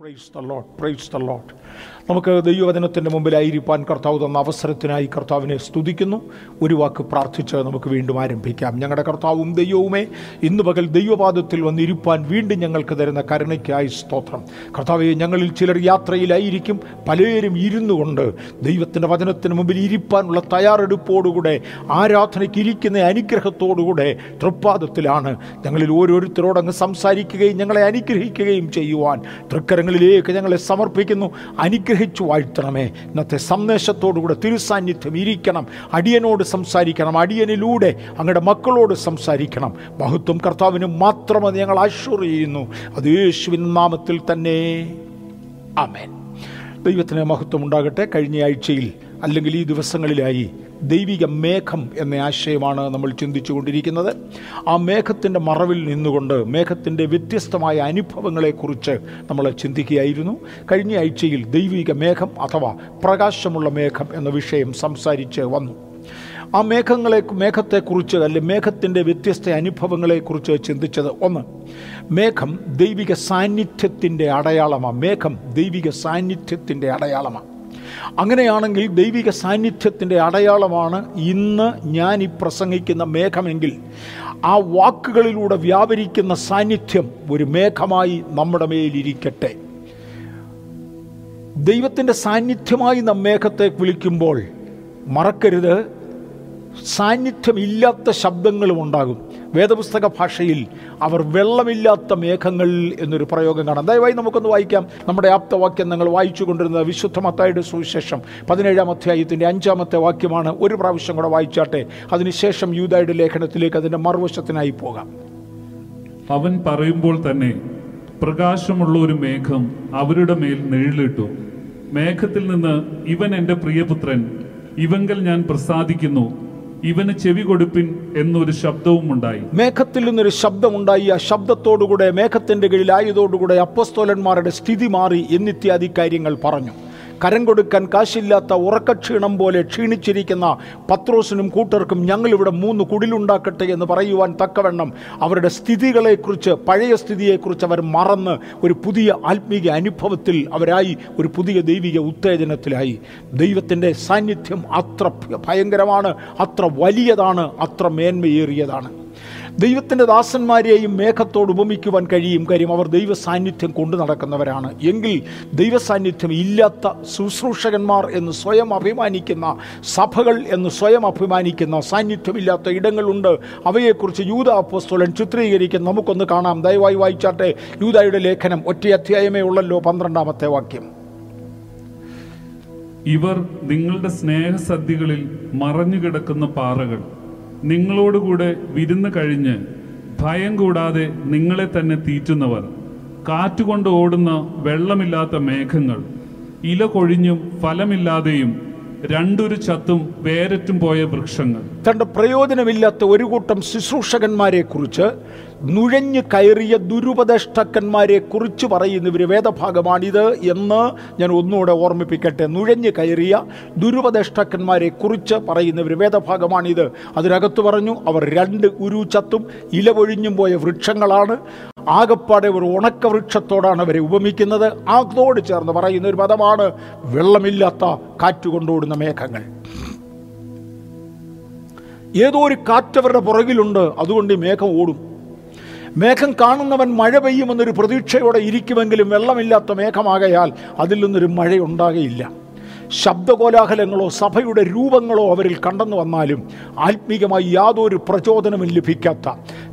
Praise the Lord praise the Lord നമുക്ക് ദൈവവചനത്തിന്റെ മുമ്പിലായിരിക്കാൻ കർത്താവ് തന്ന അവസരത്തിനായി കർത്താവിനെ സ്തുതിക്കുന്നു. ഒരു വാക്ക് പ്രാർത്ഥിച്ച് നമുക്ക് വീണ്ടും ആരംഭിക്കാം. ഞങ്ങളുടെ കർത്താവും ദൈവവുമേ ഇന്ന് പകൽ ദൈവപാദത്തിൽ വന്നിരിപ്പാൻ വീണ്ടും ഞങ്ങൾക്ക് തരുന്ന കരുണയ്ക്കായി സ്തോത്രം. കർത്താവെ ഞങ്ങളിൽ ചിലർ യാത്രയിലായിരിക്കും പലരും ഇരുന്നു കൊണ്ട് ദൈവത്തിന്റെ വചനത്തിന് മുമ്പിൽ ഇരിപ്പാനുള്ള തയ്യാറെടുപ്പോടുകൂടെ ആരാധനയ്ക്ക് ഇരിക്കുന്ന അനുഗ്രഹത്തോടുകൂടെ തൃപ്പാദത്തിലാണ്. ഞങ്ങളിൽ ഓരോരുത്തരോടങ്ങ് സംസാരിക്കുകയും ഞങ്ങളെ അനുഗ്രഹിക്കുകയും ചെയ്യുവാൻ തൃക്കരങ്ങളിലേക്ക് ഞങ്ങളെ സമർപ്പിക്കുന്നു. അനുഗ്രഹിച്ചു വാഴ്ത്തണമേ. ഇന്നത്തെ സന്ദേശത്തോടുകൂടെ തിരുസാന്നിധ്യം ഇരിക്കണം. അടിയനോട് സംസാരിക്കണം. അടിയനിലൂടെ അങ്ങയുടെ മക്കളോട് സംസാരിക്കണം. മഹത്വം കർത്താവിന് മാത്രമത് ഞങ്ങൾ ആശ്വർ ചെയ്യുന്നു അത് യേശുവിൻ നാമത്തിൽ തന്നെ. ആമേൻ. ദൈവത്തിന് മഹത്വം ഉണ്ടാകട്ടെ. കഴിഞ്ഞ ആഴ്ചയിൽ അല്ലെങ്കിൽ ഈ ദിവസങ്ങളിലായി ദൈവിക മേഘം എന്ന ആശയമാണ് നമ്മൾ ചിന്തിച്ചു കൊണ്ടിരിക്കുന്നത് ആ മേഘത്തിന്റെ മറവിൽ നിന്നുകൊണ്ട് മേഘത്തിന്റെ വ്യത്യസ്തമായ അനുഭവങ്ങളെക്കുറിച്ച് നമ്മൾ ചിന്തിക്കുകയായിരുന്നു. കഴിഞ്ഞ ആഴ്ചയിൽ ദൈവിക മേഘം അഥവാ പ്രകാശമുള്ള മേഘം എന്ന വിഷയം സംസാരിച്ച് വന്നു. ആ മേഘങ്ങളെ മേഘത്തെക്കുറിച്ച് അല്ലെ മേഘത്തിന്റെ വ്യത്യസ്ത അനുഭവങ്ങളെക്കുറിച്ച് ചിന്തിച്ചത് ഒന്ന് മേഘം ദൈവിക സാന്നിധ്യത്തിന്റെ അടയാളമാണ് മേഘം ദൈവിക സാന്നിധ്യത്തിന്റെ അടയാളമാണ് അങ്ങനെയാണെങ്കിൽ ദൈവിക സാന്നിധ്യത്തിന്റെ അടയാളമാണ് ഇന്ന് ഞാൻ ഈ പ്രസംഗിക്കുന്ന മേഘമെങ്കിൽ. ആ വാക്കുകളിലൂടെ വ്യാപരിക്കുന്ന സാന്നിധ്യം ഒരു മേഘമായി നമ്മുടെ മേലിരിക്കട്ടെ ദൈവത്തിന്റെ സാന്നിധ്യമായി നാം മേഘത്തെ വിളിക്കുമ്പോൾ മറക്കരുത്. സാന്നിധ്യമില്ലാത്ത ശബ്ദങ്ങളും ഉണ്ടാകും. വേദപുസ്തക ഭാഷയിൽ അവർ വെള്ളമില്ലാത്ത മേഘങ്ങൾ എന്നൊരു പ്രയോഗം കാണാം. ദയവായി നമുക്കൊന്ന് വായിക്കാം. നമ്മുടെ ആപ്തവാക്യം നിങ്ങൾ വായിച്ചു കൊണ്ടിരുന്ന വിശുദ്ധ മത്തായുടെ സുവിശേഷം പതിനേഴാം അധ്യായത്തിന്റെ അഞ്ചാമത്തെ വാക്യമാണ്. ഒരു പ്രാവശ്യം കൂടെ വായിച്ചാട്ടെ. അതിനുശേഷം യൂതായുടെ ലേഖനത്തിലേക്ക് അതിന്റെ മറുവശത്തിനായി പോകാം. അവൻ പറയുമ്പോൾ തന്നെ പ്രകാശമുള്ള ഒരു മേഘം അവരുടെ മേൽ നിഴലിട്ടു. മേഘത്തിൽ നിന്ന് ഇവൻ എന്റെ പ്രിയപുത്രൻ ഇവങ്കൽ ഞാൻ പ്രസാദിക്കുന്നു. ഇവന് ചെവി കൊടുപ്പിൻ എന്നൊരു ശബ്ദവും ഉണ്ടായി. മേഘത്തിൽ നിന്നൊരു ശബ്ദമുണ്ടായി. ആ ശബ്ദത്തോടുകൂടെ മേഘത്തിന്റെ കീഴിലായതോടുകൂടെ അപ്പസ്തോലന്മാരുടെ സ്ഥിതി മാറി എന്നിത്യാദി കാര്യങ്ങൾ പറഞ്ഞു. കരം കൊടുക്കാൻ കാശില്ലാത്ത ഉറക്കക്ഷീണം പോലെ ക്ഷീണിച്ചിരിക്കുന്ന പത്രോസിനും കൂട്ടർക്കും ഞങ്ങളിവിടെ മൂന്ന് കുടിലുണ്ടാക്കട്ടെ എന്ന് പറയുവാൻ തക്കവണ്ണം അവരുടെ സ്ഥിതികളെക്കുറിച്ച് പഴയ സ്ഥിതിയെക്കുറിച്ച് അവർ മറന്ന് ഒരു പുതിയ ആത്മീക അനുഭവത്തിൽ അവരായി ഒരു പുതിയ ദൈവിക ഉത്തേജനത്തിലായി. ദൈവത്തിന്റെ സാന്നിധ്യം അത്ര ഭയങ്കരമാണ് അത്ര വലിയതാണ് അത്ര മേന്മയേറിയതാണ്. ദൈവത്തിന്റെ ദാസന്മാരെയും മേഘത്തോട് ഉപമിക്കുവാൻ കഴിയും കാര്യം അവർ ദൈവ സാന്നിധ്യം കൊണ്ടു നടക്കുന്നവരാണ്. എങ്കിൽ ദൈവ സാന്നിധ്യം ഇല്ലാത്ത ശുശ്രൂഷകന്മാർ എന്ന് സ്വയം അഭിമാനിക്കുന്ന സഭകൾ എന്ന് സ്വയം അഭിമാനിക്കുന്ന സാന്നിധ്യമില്ലാത്ത ഇടങ്ങളുണ്ട്. അവയെക്കുറിച്ച് യൂത അപ്പോസ്തോലൻ ചിത്രീകരിക്കുന്ന നമുക്കൊന്ന് കാണാം. ദയവായി വായിച്ചാട്ടെ. യൂതായുടെ ലേഖനം ഒറ്റ അധ്യായമേ ഉള്ളല്ലോ. പന്ത്രണ്ടാമത്തെ വാക്യം. ഇവർ നിങ്ങളുടെ സ്നേഹസദ്യകളിൽ മറഞ്ഞുകിടക്കുന്ന പാറകൾ നിങ്ങളോടുകൂടെ വിരുന്ന് കഴിഞ്ഞ് ഭയം കൂടാതെ നിങ്ങളെ തന്നെ തീറ്റുന്നവർ. കാറ്റുകൊണ്ട് ഓടുന്ന വെള്ളമില്ലാത്ത മേഘങ്ങൾ ഇല കൊഴിഞ്ഞും ഫലമില്ലാതെയും രണ്ടൊരു ചത്തും വേരറ്റും പോയ വൃക്ഷങ്ങൾ. തന്റെ പ്രയോജനമില്ലാത്ത ഒരു കൂട്ടം ശുശ്രൂഷകന്മാരെ കുറിച്ച് നുഴഞ്ഞു കയറിയ ദുരുപദേഷ്ടക്കന്മാരെ കുറിച്ച് പറയുന്ന ഒരു വേദഭാഗമാണിത് എന്ന് ഞാൻ ഒന്നുകൂടെ ഓർമ്മിപ്പിക്കട്ടെ. നുഴഞ്ഞു കയറിയ ദുരുപദേഷ്ടക്കന്മാരെ കുറിച്ച് പറയുന്ന ഒരു വേദഭാഗമാണിത്. അതിനകത്ത് പറഞ്ഞു അവർ രണ്ട് ഉരു ചത്തും ഇല പൊഴിഞ്ഞും പോയ വൃക്ഷങ്ങളാണ്. ആകപ്പാടെ ഒരു ഉണക്ക വൃക്ഷത്തോടാണ് അവരെ ഉപമിക്കുന്നത്. അതോട് ചേർന്ന് പറയുന്ന ഒരു പദമാണ് വെള്ളമില്ലാത്ത കാറ്റുകൊണ്ടോടുന്ന മേഘങ്ങൾ. ഏതോ ഒരു കാറ്റവരുടെ പുറകിലുണ്ട്. അതുകൊണ്ട് ഈ മേഘം ഓടും. മേഘം കാണുന്നവൻ മഴ പെയ്യുമെന്നൊരു പ്രതീക്ഷയോടെ ഇരിക്കുമെങ്കിലും വെള്ളമില്ലാത്ത മേഘമാകയാൽ അതിൽ നിന്നൊരു മഴയുണ്ടാകയില്ല. ശബ്ദകോലാഹലങ്ങളോ സഭയുടെ രൂപങ്ങളോ അവരിൽ കണ്ടെന്നു വന്നാലും ആത്മീകമായി യാതൊരു പ്രചോദനവും ലഭിക്കാത്ത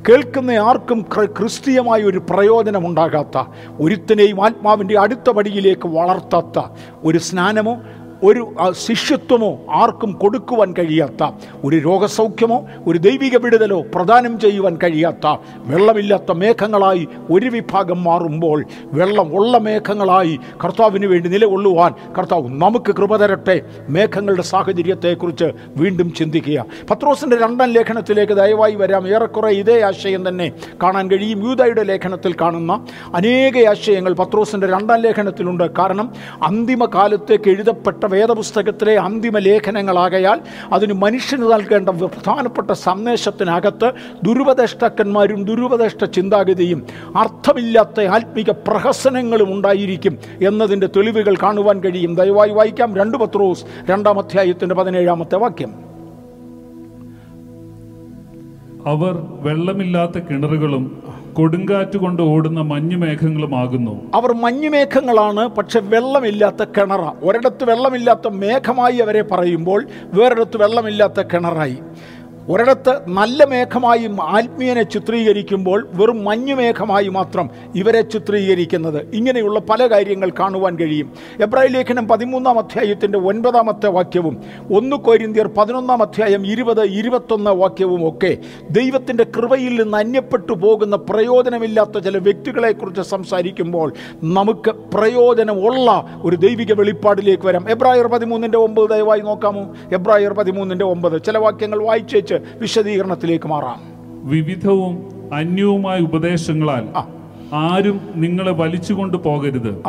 കേൾക്കുന്ന ആർക്കും ക്ര- ക്രിസ്തീയമായ ഒരു പ്രയോജനമുണ്ടാകാത്ത ഒരുത്തിനെയും ആത്മാവിന്റെ അടുത്ത പടിയിലേക്ക് വളർത്താത്ത ഒരു സ്നാനമോ ഒരു ശിഷ്യത്വമോ ആർക്കും കൊടുക്കുവാൻ കഴിയാത്ത ഒരു രോഗസൗഖ്യമോ ഒരു ദൈവിക വിടുതലോ പ്രദാനം ചെയ്യുവാൻ കഴിയാത്ത വെള്ളമില്ലാത്ത മേഘങ്ങളായി ഒരു വിഭാഗം മാറുമ്പോൾ വെള്ളം ഉള്ള മേഘങ്ങളായി കർത്താവിന് വേണ്ടി നിലകൊള്ളുവാൻ കർത്താവ് നമുക്ക് കൃപ തരട്ടെ. മേഘങ്ങളുടെ സാഹചര്യത്തെക്കുറിച്ച് വീണ്ടും ചിന്തിക്കുക. പത്രോസിന്റെ രണ്ടാം ലേഖനത്തിലേക്ക് ദയവായി വരാം. ഏറെക്കുറെ ഇതേ ആശയം തന്നെ കാണാൻ കഴിയും. യൂതയുടെ ലേഖനത്തിൽ കാണുന്ന അനേക ആശയങ്ങൾ പത്രോസിന്റെ രണ്ടാം ലേഖനത്തിലുണ്ട്. കാരണം അന്തിമ കാലത്തേക്ക് എഴുതപ്പെട്ട വേദപുസ്തകത്തിലെ അന്തിമ ലേഖനങ്ങളാകയാൽ അതിന് മനുഷ്യന് നൽകേണ്ട പ്രധാനപ്പെട്ട സന്ദേശത്തിനകത്ത് ദുരുപദേഷ്ടക്കന്മാരും ദുരുപദേഷ്ട ചിന്താഗതിയും അർത്ഥമില്ലാത്ത ആത്മിക പ്രഹസനങ്ങളും ഉണ്ടായിരിക്കും എന്നതിന്റെ തെളിവുകൾ കാണുവാൻ കഴിയും. ദയവായി വായിക്കാം. രണ്ട് പത്രോസ് രണ്ടാം അധ്യായത്തിന്റെ പതിനേഴാമത്തെ വാക്യം. അവർ വെള്ളമില്ലാത്ത കിണറുകളും കൊടുങ്കാറ്റ് കൊണ്ട് ഓടുന്ന മഞ്ഞുമേഘങ്ങളുമാകുന്നു അവർ മഞ്ഞുമേഘങ്ങളാണ് പക്ഷെ വെള്ളമില്ലാത്ത കിണറ. ഒരിടത്ത് വെള്ളമില്ലാത്ത മേഘമായി അവരെ പറയുമ്പോൾ വേറൊരിടത്ത് വെള്ളമില്ലാത്ത കിണറായി. ഒരിടത്ത് നല്ല മേഘമായി ആത്മീയനെ ചിത്രീകരിക്കുമ്പോൾ വെറും മഞ്ഞുമേഘമായി മാത്രം ഇവരെ ചിത്രീകരിക്കുന്നത്. ഇങ്ങനെയുള്ള പല കാര്യങ്ങൾ കാണുവാൻ കഴിയും. എബ്രാഹിം ലേഖനം പതിമൂന്നാം അധ്യായത്തിന്റെ ഒൻപതാമത്തെ വാക്യവും ഒന്ന് കോരിന്തിയർ പതിനൊന്നാം അധ്യായം ഇരുപത് ഇരുപത്തൊന്ന് വാക്യവും ഒക്കെ ദൈവത്തിന്റെ കൃപയിൽ നിന്ന് അന്യപ്പെട്ടു പോകുന്ന പ്രയോജനമില്ലാത്ത ചില വ്യക്തികളെക്കുറിച്ച് സംസാരിക്കുമ്പോൾ നമുക്ക് പ്രയോജനമുള്ള ഒരു ദൈവിക വെളിപ്പാടിലേക്ക് വരാം. എബ്രായർ പതിമൂന്നിന്റെ ഒമ്പത് ദയവായി നോക്കാമോ? എബ്രായർ പതിമൂന്നിന്റെ ഒമ്പത്. ചില വാക്യങ്ങൾ വായിച്ചേച്ച് വിശദീകരണത്തിലേക്ക് മാറാം. വിവിധവും അന്യവുമായ ഉപദേശങ്ങളാൽ ആരും നിങ്ങളെ വലിച്ചുകൊണ്ട് പോകരുത്.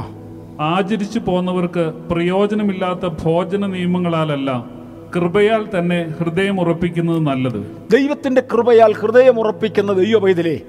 ആചരിച്ചു പോന്നവർക്ക് പ്രയോജനമില്ലാത്ത ഭോജന നിയമങ്ങളാലല്ല കൃപയാൽ തന്നെ ഹൃദയം ഉറപ്പിക്കുന്നത് നല്ലത്. ദൈവത്തിന്റെ കൃപയാൽ ഹൃദയം ഉറപ്പിക്കുന്ന ദൈവവൈതലേ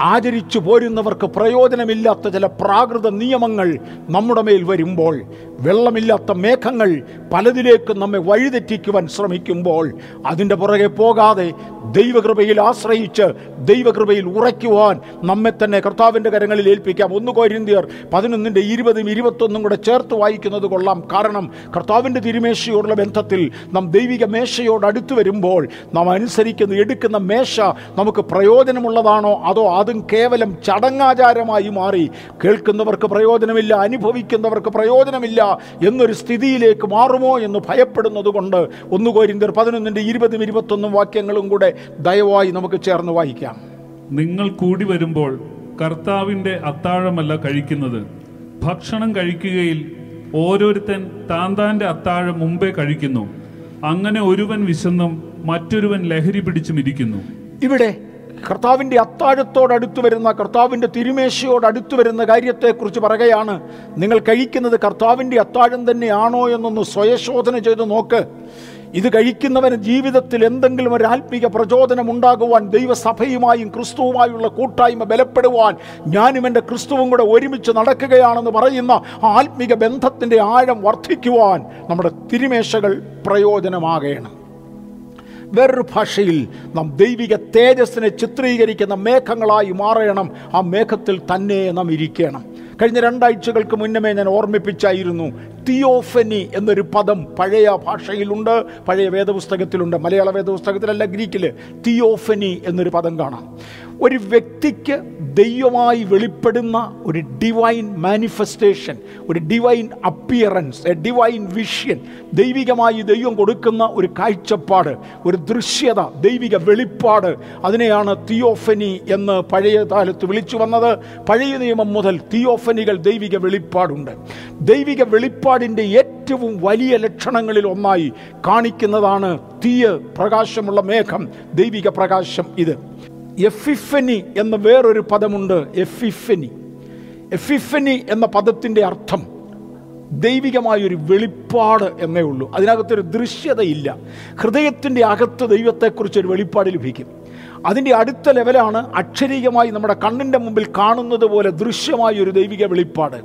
ആചരിച്ചു പോരുന്നവർക്ക് പ്രയോജനമില്ലാത്ത ചില പ്രാകൃത നിയമങ്ങൾ നമ്മുടെ മേൽ വരുമ്പോൾ വെള്ളമില്ലാത്ത മേഘങ്ങൾ പലതിലേക്കും നമ്മെ വഴിതെറ്റിക്കുവാൻ ശ്രമിക്കുമ്പോൾ അതിന്റെ പുറകെ പോകാതെ ദൈവകൃപയിൽ ആശ്രയിച്ച് ദൈവകൃപയിൽ ഉറയ്ക്കുവാൻ നമ്മെ തന്നെ കർത്താവിന്റെ കരങ്ങളിൽ ഏൽപ്പിക്കാം. ഒന്ന് കോരിന്തിയർ പതിനൊന്നിന്റെ ഇരുപതും ഇരുപത്തൊന്നും കൂടെ ചേർത്ത് വായിക്കുന്നത് കൊള്ളാം. കാരണം കർത്താവിന്റെ തിരുമേശയോടുള്ള ബന്ധത്തിൽ നാം ദൈവിക മേശയോട് അടുത്തു വരുമ്പോൾ നാം അനുസരിക്കുന്ന എടുക്കുന്ന മേശ നമുക്ക് പ്രയോജനമുള്ളതാണോ അതോ അതും കേവലം ചടങ്ങാചാരമായി മാറി. കേൾക്കുന്നവർക്ക് പ്രയോജനമില്ല അനുഭവിക്കുന്നവർക്ക് പ്രയോജനമില്ല എന്നൊരു സ്ഥിതിയിലേക്ക് മാറുമോ എന്ന് ഭയപ്പെടുന്നത് കൊണ്ട് ഒന്ന് കോരിന്തർ പതിനൊന്നിന്റെ ഇരുപതും ഇരുപത്തൊന്നും വാക്യങ്ങളും കൂടെ ദയവായി നമുക്ക് ചേർന്ന് വായിക്കാം. നിങ്ങൾ കൂടി വരുമ്പോൾ കർത്താവിന്റെ അത്താഴമല്ല കഴിക്കുന്നത്. ഭക്ഷണം കഴിക്കുകയിൽ ഓരോരുത്തൻ താൻ അത്താഴം മുമ്പേ കഴിക്കുന്നു. അങ്ങനെ ഒരുവൻ വിശന്നും മറ്റൊരുവൻ ലഹരി പിടിച്ചും ഇരിക്കുന്നു. ഇവിടെ കർത്താവിന്റെ അത്താഴത്തോട് അടുത്ത് വരുന്ന കർത്താവിന്റെ തിരുമേശയോട് അടുത്ത് വരുന്ന കാര്യത്തെക്കുറിച്ച് പറയുകയാണ് നിങ്ങൾ കഴിക്കുന്നത് കർത്താവിന്റെ അത്താഴം തന്നെയാണോ എന്നൊന്ന് സ്വയശോധന ചെയ്ത് നോക്ക്. ഇത് കഴിക്കുന്നവന് ജീവിതത്തിൽ എന്തെങ്കിലും ഒരു ആത്മീക പ്രചോദനം ഉണ്ടാകുവാൻ ദൈവസഭയുമായും ക്രിസ്തുവുമായുള്ള കൂട്ടായ്മ ബലപ്പെടുവാൻ ഞാനും എന്റെ ക്രിസ്തുവും കൂടെ ഒരുമിച്ച് നടക്കുകയാണെന്ന് പറയുന്ന ആത്മീക ബന്ധത്തിന്റെ ആഴം വർദ്ധിക്കുവാൻ നമ്മുടെ തിരുമേശകൾ പ്രയോജനമാകണം. വേറൊരു ഭാഷയിൽ നാം ദൈവിക തേജസ്സിനെ ചിത്രീകരിക്കുന്ന മേഘങ്ങളായി മാറണം. ആ മേഘത്തിൽ തന്നെ നാം ഇരിക്കണം. കഴിഞ്ഞ രണ്ടാഴ്ചകൾക്ക് മുന്നമേ ഞാൻ ഓർമ്മിപ്പിച്ചായിരുന്നു തിയോഫനി എന്നൊരു പദം പഴയ ഭാഷയിലുണ്ട് പഴയ വേദപുസ്തകത്തിലുണ്ട്. മലയാള വേദപുസ്തകത്തിലല്ല ഗ്രീക്കിൽ തിയോഫനി എന്നൊരു പദം കാണാം. ഒരു വ്യക്തിക്ക് ദൈവമായി വെളിപ്പെടുന്ന ഒരു ഡിവൈൻ മാനിഫെസ്റ്റേഷൻ ഒരു divine appearance a divine vision ദൈവികമായി ദൈവം കൊടുക്കുന്ന ഒരു കാഴ്ചപ്പാട് ഒരു ദൃശ്യത ദൈവിക വെളിപ്പാട് അതിനെയാണ് തിയോഫനി എന്ന് പഴയ കാലത്ത് വിളിച്ചു വന്നത്. പഴയ നിയമം മുതൽ തിയോഫനികൾ ദൈവിക വെളിപ്പാടുണ്ട്. ദൈവിക വെളിപ്പാടിന്റെ ഏറ്റവും വലിയ ലക്ഷണങ്ങളിൽ ഒന്നായി കാണിക്കുന്നതാണ് തീയ പ്രകാശമുള്ള മേഘം ദൈവിക പ്രകാശം ഇത്. എഫിഫനി എന്ന വേറൊരു പദമുണ്ട് എഫിഫനി. എഫിഫനി എന്ന പദത്തിന്റെ അർത്ഥം ദൈവികമായൊരു വെളിപ്പാട് എന്നേ ഉള്ളൂ. അതിനകത്തൊരു ദൃശ്യതയില്ല. ഹൃദയത്തിന്റെ അകത്ത് ദൈവത്തെക്കുറിച്ചൊരു വെളിപ്പാട് ലഭിക്കും. അതിന്റെ അടുത്ത ലെവലാണ് അക്ഷരീകമായി നമ്മുടെ കണ്ണിന്റെ മുമ്പിൽ കാണുന്നത് പോലെ ദൃശ്യമായ ഒരു ദൈവിക വെളിപ്പാട്.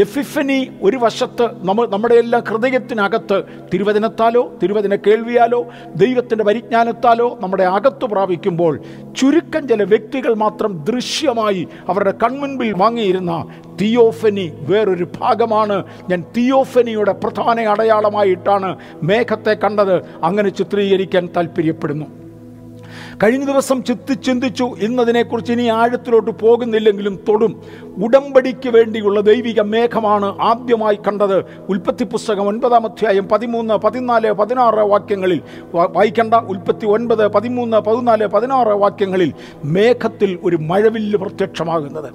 എഫിഫനി ഒരു വശത്ത് നമ്മൾ നമ്മുടെ എല്ലാ ഹൃദയത്തിനകത്ത് തിരുവചനത്താലോ തിരുവചന കേൾവിയാലോ ദൈവത്തിന്റെ പരിജ്ഞാനത്താലോ നമ്മുടെ അകത്ത് പ്രാപിക്കുമ്പോൾ ചുരുക്കം ചില വ്യക്തികൾ മാത്രം ദൃശ്യമായി അവരുടെ കൺമുൻപിൽ വാങ്ങിയിരുന്ന തിയോഫനി വേറൊരു ഭാഗമാണ്. ഞാൻ തിയോഫനിയുടെ പ്രധാന അടയാളമായിട്ടാണ് മേഘത്തെ കണ്ടത്. അങ്ങനെ ചിത്രീകരിക്കാൻ താല്പര്യപ്പെടുന്നു. കഴിഞ്ഞ ദിവസം ചിത്തി ചിന്തിച്ചു ഇന്നതിനെക്കുറിച്ച് ഇനി ആഴത്തിലോട്ട് പോകുന്നില്ലെങ്കിലും തൊടും. ഉടമ്പടിക്ക് വേണ്ടിയുള്ള ദൈവിക മേഘമാണ് ആദ്യമായി കണ്ടത്. ഉൽപ്പത്തി പുസ്തകം ഒൻപതാം അധ്യായം പതിമൂന്ന് പതിനാല് പതിനാറ് വാക്യങ്ങളിൽ വായിക്കേണ്ട. ഉൽപ്പത്തി ഒൻപത് പതിമൂന്ന് പതിനാല് പതിനാറ് വാക്യങ്ങളിൽ മേഘത്തിൽ ഒരു മഴവില്ല് പ്രത്യക്ഷമാകുന്നത്.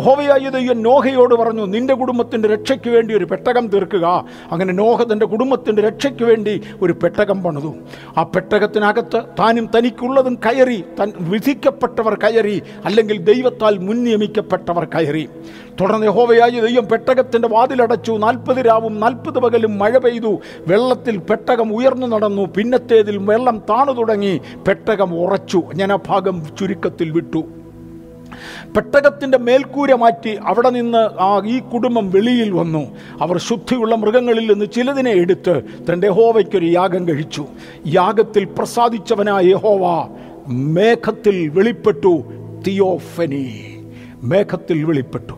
ഹോവയായ ദൈവം നോഹയോട് പറഞ്ഞു നിന്റെ കുടുംബത്തിന്റെ രക്ഷയ്ക്ക് വേണ്ടി ഒരു പെട്ടകം തീർക്കുക. അങ്ങനെ നോഹ തന്റെ കുടുംബത്തിന്റെ രക്ഷയ്ക്ക് വേണ്ടി ഒരു പെട്ടകം പണിതു. ആ പെട്ടകത്തിനകത്ത് താനും തനിക്കുള്ളതും കയറി തൻ വിധിക്കപ്പെട്ടവർ കയറി അല്ലെങ്കിൽ ദൈവത്താൽ മുൻനിയമിക്കപ്പെട്ടവർ കയറി. തുടർന്ന് യഹോവയായ ദൈവം പെട്ടകത്തിന്റെ വാതിലടച്ചു നാൽപ്പത് രാവും നാൽപ്പത് പകലും മഴ പെയ്തു. വെള്ളത്തിൽ പെട്ടകം ഉയർന്നു നടന്നു പിന്നത്തേതിൽ വെള്ളം താണു തുടങ്ങി പെട്ടകം ഉറച്ചു ഞാൻ ആ ഭാഗം ചുരുക്കത്തിൽ വിട്ടു. പെട്ടകത്തിന്റെ മേൽക്കൂര മാറ്റി അവിടെ നിന്ന് ആ ഈ കുടുംബം വെളിയിൽ വന്നു. അവർ ശുദ്ധിയുള്ള മൃഗങ്ങളിൽ നിന്ന് ചിലതിനെ എടുത്ത് തന്റെ യഹോവയ്ക്കൊരു യാഗം കഴിച്ചു. യാഗത്തിൽ പ്രസാദിച്ചവനായ യഹോവ മേഘത്തിൽ വെളിപ്പെട്ടു തിയോഫനി. മേഘത്തിൽ വെളിപ്പെട്ടു.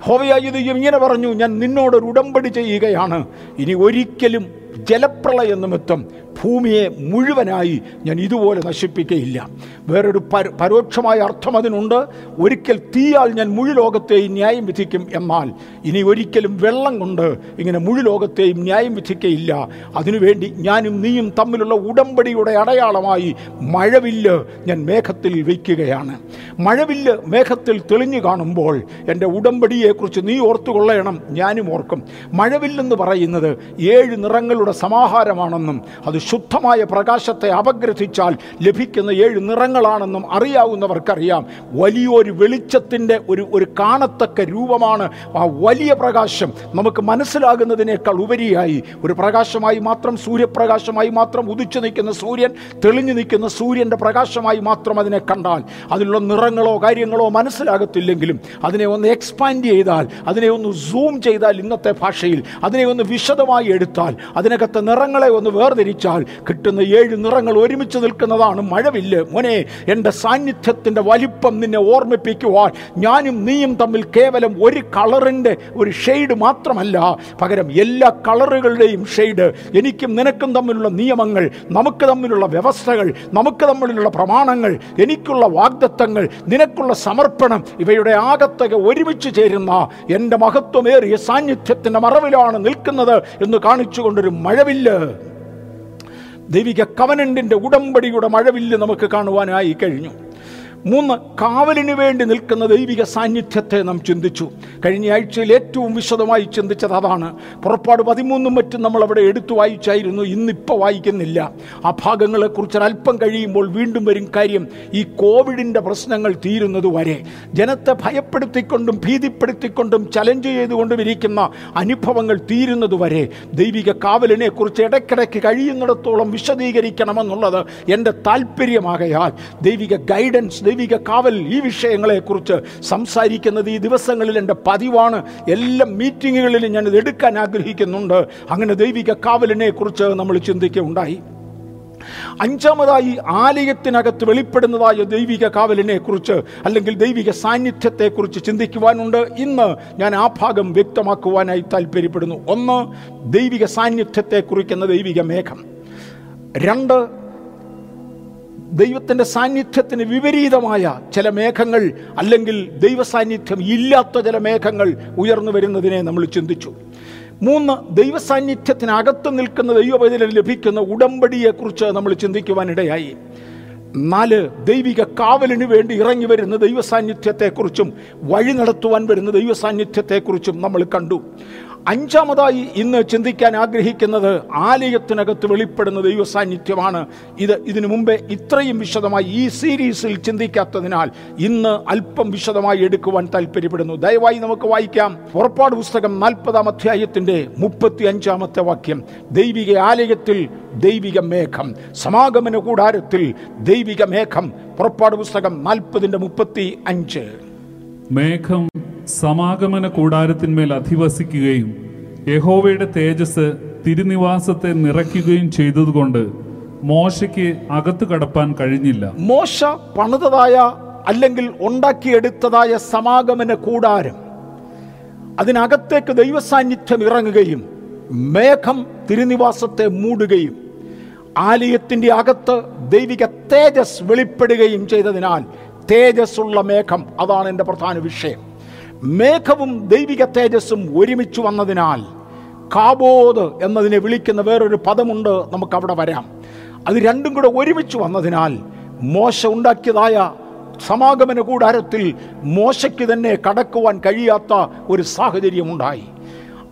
ഹോവയായി ദൈവം ഇങ്ങനെ പറഞ്ഞു ഞാൻ നിന്നോടൊരു ഉടമ്പടി ചെയ്യുകയാണ്. ഇനി ഒരിക്കലും ജലപ്രളയ നിമിത്തം ഭൂമിയെ മുഴുവനായി ഞാൻ ഇതുപോലെ നശിപ്പിക്കുകയില്ല വേറൊരു പര- പരോക്ഷമായ അർത്ഥം അതിനുണ്ട്. ഒരിക്കൽ തീയാൽ ഞാൻ മുഴു ലോകത്തെയും ന്യായം വിധിക്കും എന്നാൽ ഇനി ഒരിക്കലും വെള്ളം കൊണ്ട് ഇങ്ങനെ മുഴു ലോകത്തെയും ന്യായം വിധിക്കയില്ല. അതിനുവേണ്ടി ഞാനും നീയും തമ്മിലുള്ള ഉടമ്പടിയുടെ അടയാളമായി മഴവില്ല് ഞാൻ മേഘത്തിൽ വയ്ക്കുകയാണ്. മഴവില്ല് മേഘത്തിൽ തെളിഞ്ഞു കാണുമ്പോൾ എന്റെ ഉടമ്പടിയെക്കുറിച്ച് നീ ഓർത്തുകൊള്ളണം ഞാനും ഓർക്കും. മഴവില്ലെന്ന് പറയുന്നത് ഏഴ് നിറങ്ങളുടെ സമാഹാരമാണെന്നും അത് ശുദ്ധമായ പ്രകാശത്തെ അപഗ്രഥിച്ചാൽ ലഭിക്കുന്ന ഏഴ് നിറങ്ങളാണെന്നും അറിയാവുന്നവർക്കറിയാം. വലിയൊരു വെളിച്ചത്തിന്റെ ഒരു ഒരു കാണത്തക്ക രൂപമാണ് ആ വലിയ പ്രകാശം. നമുക്ക് മനസ്സിലാകുന്നതിനേക്കാൾ ഉപരിയായി ഒരു പ്രകാശമായി മാത്രം സൂര്യപ്രകാശമായി മാത്രം ഉദിച്ചു നിൽക്കുന്ന സൂര്യൻ തെളിഞ്ഞു നിൽക്കുന്ന സൂര്യന്റെ പ്രകാശമായി മാത്രം അതിനെ കണ്ടാൽ അതിലുള്ള നിറങ്ങളോ കാര്യങ്ങളോ മനസ്സിലാകത്തില്ലെങ്കിലും അതിനെ ഒന്ന് എക്സ്പാൻഡ് ചെയ്താൽ അതിനെ ഒന്ന് സൂം ചെയ്താൽ ഇന്നത്തെ ഭാഷയിൽ അതിനെ ഒന്ന് വിശദമായി എടുത്താൽ അതിനകത്തെ നിറങ്ങളെ ഒന്ന് വേർതിരിച്ചാൽ കിട്ടുന്ന ഏഴ് നിറങ്ങൾ ഒരുമിച്ച് നിൽക്കുന്നതാണ് മഴവില്ല്. മോനെ എന്റെ സാന്നിധ്യത്തിന്റെ വലിപ്പം നിന്നെ ഓർമ്മിപ്പിക്കുവാൻ ഞാനും നീയും തമ്മിൽ കേവലം ഒരു കളറിന്റെ ഒരു ഷെയ്ഡ് മാത്രമല്ല. പകരം എല്ലാ കളറുകളുടെയും ഷെയ്ഡ്. എനിക്കും നിനക്കും തമ്മിലുള്ള നിയമങ്ങൾ നമുക്ക് തമ്മിലുള്ള വ്യവസ്ഥകൾ നമുക്ക് തമ്മിലുള്ള പ്രമാണങ്ങൾ എനിക്കുള്ള വാഗ്ദത്തങ്ങൾ നിനക്കുള്ള സമർപ്പണം ഇവയുടെ ആകത്തക ഒരുമിച്ച് ചേരുന്ന എന്റെ മഹത്വമേറിയ സാന്നിധ്യത്തിന്റെ മറവിലാണ് നിൽക്കുന്നത് എന്ന് കാണിച്ചുകൊണ്ടൊരു മഴവില്ല്. ദൈവിക കവനന്റിന്റെ ഉടമ്പടിയുടെ മഴവില്ല് നമുക്ക് കാണുവാനായി കഴിഞ്ഞു. മൂന്ന് കാവലിന് വേണ്ടി നിൽക്കുന്ന ദൈവിക സാന്നിധ്യത്തെ നാം ചിന്തിച്ചു. കഴിഞ്ഞ ആഴ്ചയിൽ ഏറ്റവും വിശദമായി ചിന്തിച്ചത് അതാണ്. പുറപ്പാട് പതിമൂന്നും മറ്റും നമ്മൾ അവിടെ എടുത്തു വായിച്ചായിരുന്നു ഇന്നിപ്പോൾ വായിക്കുന്നില്ല. ആ ഭാഗങ്ങളെക്കുറിച്ച് അല്പം കഴിയുമ്പോൾ വീണ്ടും വരും കാര്യം ഈ കോവിഡിന്റെ പ്രശ്നങ്ങൾ തീരുന്നത് വരെ. ജനത്തെ ഭയപ്പെടുത്തിക്കൊണ്ടും ഭീതിപ്പെടുത്തിക്കൊണ്ടും ചലഞ്ച് ചെയ്തുകൊണ്ടും ഇരിക്കുന്ന അനുഭവങ്ങൾ തീരുന്നത് വരെ. ദൈവിക കാവലിനെക്കുറിച്ച് ഇടയ്ക്കിടയ്ക്ക് കഴിയുന്നിടത്തോളം വിശദീകരിക്കണമെന്നുള്ളത് എന്റെ താല്പര്യമാകയാൽ ദൈവിക ഗൈഡൻസ് ദൈവിക കാവൽ ഈ വിഷയങ്ങളെക്കുറിച്ച് സംസാരിക്കുന്നത് ഈ ദിവസങ്ങളിൽ എന്റെ പതിവാണ്. എല്ലാ മീറ്റിങ്ങുകളിലും ഞാനിത് എടുക്കാൻ ആഗ്രഹിക്കുന്നുണ്ട്. അങ്ങനെ ദൈവിക കാവലിനെ കുറിച്ച് നമ്മൾ ചിന്തിക്കുകയുണ്ടായി അഞ്ചാമതായി ആലയത്തിനകത്ത് വെളിപ്പെടുന്നതായ ദൈവിക കാവലിനെ കുറിച്ച് അല്ലെങ്കിൽ ദൈവിക സാന്നിധ്യത്തെക്കുറിച്ച് ചിന്തിക്കുവാനുണ്ട്. ഇന്ന് ഞാൻ ആ ഭാഗം വ്യക്തമാക്കുവാനായി താല്പര്യപ്പെടുന്നു. ഒന്ന് ദൈവിക സാന്നിധ്യത്തെ കുറിക്കുന്ന ദൈവിക മേഘം. രണ്ട് ദൈവത്തിന്റെ സാന്നിധ്യത്തിന് വിപരീതമായ ചില മേഘങ്ങൾ അല്ലെങ്കിൽ ദൈവ സാന്നിധ്യം ഇല്ലാത്ത ചില മേഘങ്ങൾ ഉയർന്നു വരുന്നതിനെ നമ്മൾ ചിന്തിച്ചു. മൂന്ന് ദൈവ സാന്നിധ്യത്തിനകത്ത് നിൽക്കുന്ന ദൈവവേദന ലഭിക്കുന്ന ഉടമ്പടിയെക്കുറിച്ച് നമ്മൾ ചിന്തിക്കുവാനിടയായി. നാല് ദൈവിക കാവലിന് വേണ്ടി ഇറങ്ങി വരുന്ന ദൈവ സാന്നിധ്യത്തെക്കുറിച്ചും വഴി നടത്തുവാൻ വരുന്ന ദൈവ സാന്നിധ്യത്തെക്കുറിച്ചും നമ്മൾ കണ്ടു. അഞ്ചാമതായി ഇന്ന് ചിന്തിക്കാൻ ആഗ്രഹിക്കുന്നത് ആലയത്തിനകത്ത് വെളിപ്പെടുന്ന ദൈവ സാന്നിധ്യമാണ് ഇത് ഇതിനു മുമ്പേ ഇത്രയും വിശദമായി ഈ സീരീസിൽ ചിന്തിക്കാത്തതിനാൽ ഇന്ന് അല്പം വിശദമായി എടുക്കുവാൻ താല്പര്യപ്പെടുന്നു ദയവായി നമുക്ക് വായിക്കാം. പുറപ്പാട് പുസ്തകം നാൽപ്പതാം അധ്യായത്തിന്റെ മുപ്പത്തി അഞ്ചാമത്തെ വാക്യം. ദൈവിക ആലയത്തിൽ ദൈവിക മേഘം. സമാഗമന കൂടാരത്തിൽ ദൈവിക മേഘം. പുറപ്പാട് പുസ്തകം നാൽപ്പതിന്റെ മുപ്പത്തി അഞ്ച് മേഘം സമാഗമന കൂടാരത്തിന്മേൽ അധിവസിക്കുകയും യഹോവയുടെ തേജസ് തിരുനിവാസത്തെ നിറയ്ക്കുകയും ചെയ്തതുകൊണ്ട് മോശയ്ക്ക് അകത്തു കടപ്പാൻ കഴിഞ്ഞില്ല. മോശ പണിതതായ അല്ലെങ്കിൽ ഉണ്ടാക്കിയെടുത്തതായ സമാഗമന കൂടാരം അതിനകത്തേക്ക് ദൈവസാന്നിധ്യം ഇറങ്ങുകയും മേഘം തിരുനിവാസത്തെ മൂടുകയും ആലയത്തിന്റെ അകത്ത് ദൈവിക തേജസ് വെളിപ്പെടുകയും ചെയ്തതിനാൽ തേജസ്സുള്ള മേഘം അതാണ് എന്റെ പ്രധാന വിഷയം. മേഘവും ദൈവിക തേജസ്സും ഒരുമിച്ച് വന്നതിനാൽ കാബോദ് എന്നതിനെ വിളിക്കുന്ന വേറൊരു പദമുണ്ട് നമുക്കവിടെ വരാം. അത് രണ്ടും കൂടെ ഒരുമിച്ച് വന്നതിനാൽ മോശ ഉണ്ടാക്കിയതായ സമാഗമന കൂടാരത്തിൽ മോശയ്ക്ക് തന്നെ കടക്കുവാൻ കഴിയാത്ത ഒരു സാഹചര്യമുണ്ടായി.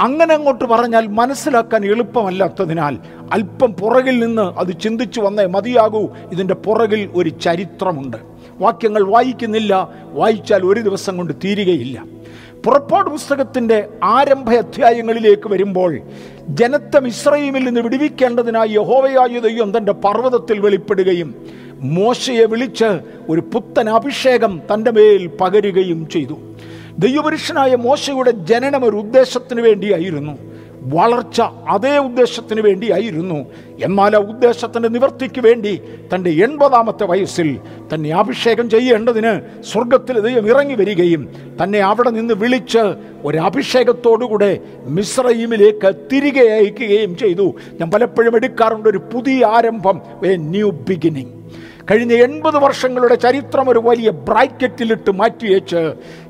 അങ്ങനെ അങ്ങോട്ട് പറഞ്ഞാൽ മനസ്സിലാക്കാൻ എളുപ്പമല്ലാത്തതിനാൽ അല്പം പുറകിൽ നിന്ന് അത് ചിന്തിച്ചു വന്നേ മതിയാകൂ. ഇതിന്റെ പുറകിൽ ഒരു ചരിത്രമുണ്ട്. വാക്യങ്ങൾ വായിക്കുന്നില്ല. വായിച്ചാൽ ഒരു ദിവസം കൊണ്ട് തീരുകയില്ല. പുറപ്പാട് പുസ്തകത്തിന്റെ ആരംഭ അധ്യായങ്ങളിലേക്ക് വരുമ്പോൾ ജനത്തെ ഇസ്രൈമിൽ നിന്ന് വിടുവിക്കേണ്ടതിനായി യഹോവയായ ദൈവം തന്റെ പർവതത്തിൽ വെളിപ്പെടുകയും മോശയെ വിളിച്ച് ഒരു പുത്തൻ അഭിഷേകം തന്റെ മേൽ പകരുകയും ചെയ്തു. ദൈവപുരുഷനായ മോശയുടെ ജനനം ഒരു ഉദ്ദേശത്തിന് വേണ്ടിയായിരുന്നു. വളർച്ച അതേ ഉദ്ദേശത്തിന് വേണ്ടിയായിരുന്നു. എന്നാൽ ആ ഉദ്ദേശത്തിന്റെ നിവർത്തിക്ക് വേണ്ടി തന്റെ എൺപതാമത്തെ വയസ്സിൽ തന്നെ അഭിഷേകം ചെയ്യേണ്ടതിന് സ്വർഗത്തിൽ ദൈവം ഇറങ്ങി വരികയും തന്നെ അവിടെ നിന്ന് വിളിച്ച് ഒരഭിഷേകത്തോടുകൂടെ മിശ്രയിമിലേക്ക് തിരികെ അയക്കുകയും ചെയ്തു. ഞാൻ പലപ്പോഴും എടുക്കാറുണ്ട് ഒരു പുതിയ ആരംഭം എ ന്യൂ ബിഗിനിങ് കഴിഞ്ഞ എൺപത് വർഷങ്ങളുടെ ചരിത്രം ഒരു വലിയ ബ്രാക്കറ്റിലിട്ട് മാറ്റിയേച്ച്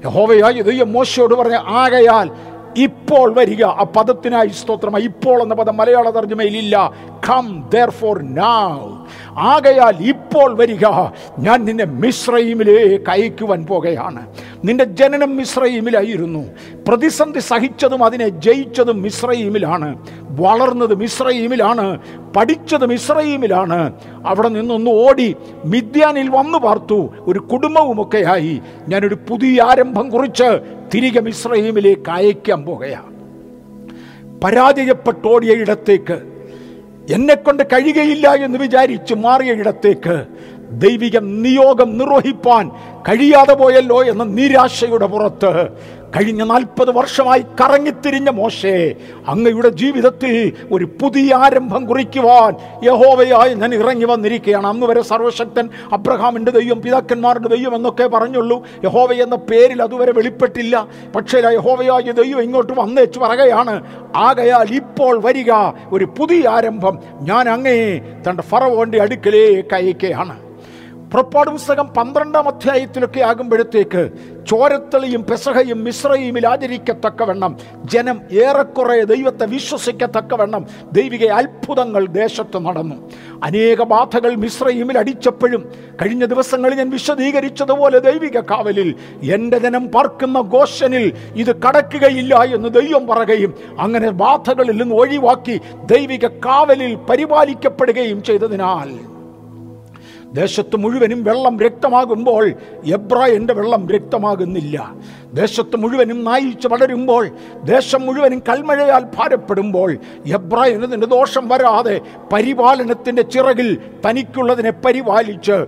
ഹോവയായി ദൈവം മോശയോട് പറഞ്ഞ ആകയാൽ ഇപ്പോൾ വരിക. ആ പദത്തിനായി സ്തോത്രം. ഇപ്പോൾ എന്ന പദം മലയാള തർജമയിലില്ല. കം ദർ ഫോർ നൗ ആകയാൽ ഇപ്പോൾ വരിക. ഞാൻ നിന്നെ മിശ്രയിമിലേക്ക് അയക്കുവാൻ പോകുകയാണ് നിന്റെ ജനനം മിശ്രയിമിലായിരുന്നു പ്രതിസന്ധി സഹിച്ചതും അതിനെ ജയിച്ചതും മിശ്രയിമിലാണ് വളർന്നത് മിശ്രയിമിലാണ് പഠിച്ചത് മിശ്രയിമിലാണ് അവിടെ നിന്നൊന്ന് ഓടി മിഥ്യാനിൽ വന്നു പാർത്തു. ഒരു കുടുംബവുമൊക്കെയായി ഞാനൊരു പുതിയ ആരംഭം കുറിച്ച് തിരികെ മിശ്രയിമിലേക്ക് അയക്കാൻ പോകുകയാണ് പരാജയപ്പെട്ടോടിയ ഇടത്തേക്ക് എന്നെ കൊണ്ട് കഴിയുകയില്ല എന്ന് വിചാരിച്ച് മാറിയ ഇടത്തേക്ക് ദൈവിക നിയോഗം നിർവഹിപ്പാൻ കഴിയാതെ പോയല്ലോ എന്ന നിരാശയുടെ പുറത്ത് കഴിഞ്ഞ നാൽപ്പത് വർഷമായി കറങ്ങിത്തിരിഞ്ഞ മോശേ അങ്ങയുടെ ജീവിതത്തിൽ ഒരു പുതിയ ആരംഭം കുറിക്കുവാൻ യഹോവയായി ഞാൻ ഇറങ്ങി വന്നിരിക്കുകയാണ്. അന്ന് വരെ സർവശക്തൻ അബ്രഹാമിന്റെ ദൈവം പിതാക്കന്മാരുടെ ദൈവം എന്നൊക്കെ പറഞ്ഞുള്ളൂ. യഹോവ എന്ന പേരിൽ അതുവരെ വെളിപ്പെട്ടില്ല. പക്ഷേ യഹോവയായ ദൈവം ഇങ്ങോട്ട് വന്നേച്ച് പറയുകയാണ് ആകയാൽ ഇപ്പോൾ വരിക ഒരു പുതിയ ആരംഭം ഞാൻ അങ്ങേ തന്റെ ഫറവോന്റെ അടുക്കലേക്ക് അയക്കുകയാണ്. പുറപ്പാട് പുസ്തകം പന്ത്രണ്ടാം അധ്യായത്തിലൊക്കെ ആകുമ്പോഴത്തേക്ക് ചോരത്തളിയും പെസഹയും മിശ്രയുമിൽ ആചരിക്കത്തക്കവണ്ണം ജനം ഏറെക്കുറെ ദൈവത്തെ വിശ്വസിക്കത്തക്കവണ്ണം ദൈവിക അത്ഭുതങ്ങൾ ദേശത്ത് നടന്നു. അനേക ബാധകൾ മിശ്രയുമിൽ അടിച്ചപ്പോഴും കഴിഞ്ഞ ദിവസങ്ങളിൽ ഞാൻ വിശദീകരിച്ചതുപോലെ ദൈവിക കാവലിൽ എന്റെ ജനം പാർക്കുന്ന ഗോശനിൽ ഇത് കടക്കുകയില്ല എന്ന് ദൈവം പറയുകയും അങ്ങനെ ബാധകളിൽ നിന്ന് ഒഴിവാക്കി ദൈവിക കാവലിൽ പരിപാലിക്കപ്പെടുകയും ചെയ്തതിനാൽ ദേശത്ത് മുഴുവനും വെള്ളം രക്തമാകുമ്പോൾ എബ്രായന്റെ വെള്ളം രക്തമാകുന്നില്ല. ദേശത്ത് മുഴുവനും നായിച്ച് വളരുമ്പോൾ ദേശം മുഴുവനും കൽമഴയാൽ ഭാരപ്പെടുമ്പോൾ എബ്രായനതിന് ദോഷം വരാതെ പരിപാലനത്തിന്റെ ചിറകിൽ തനിക്കുള്ളതിനെ പരിപാലിച്ച്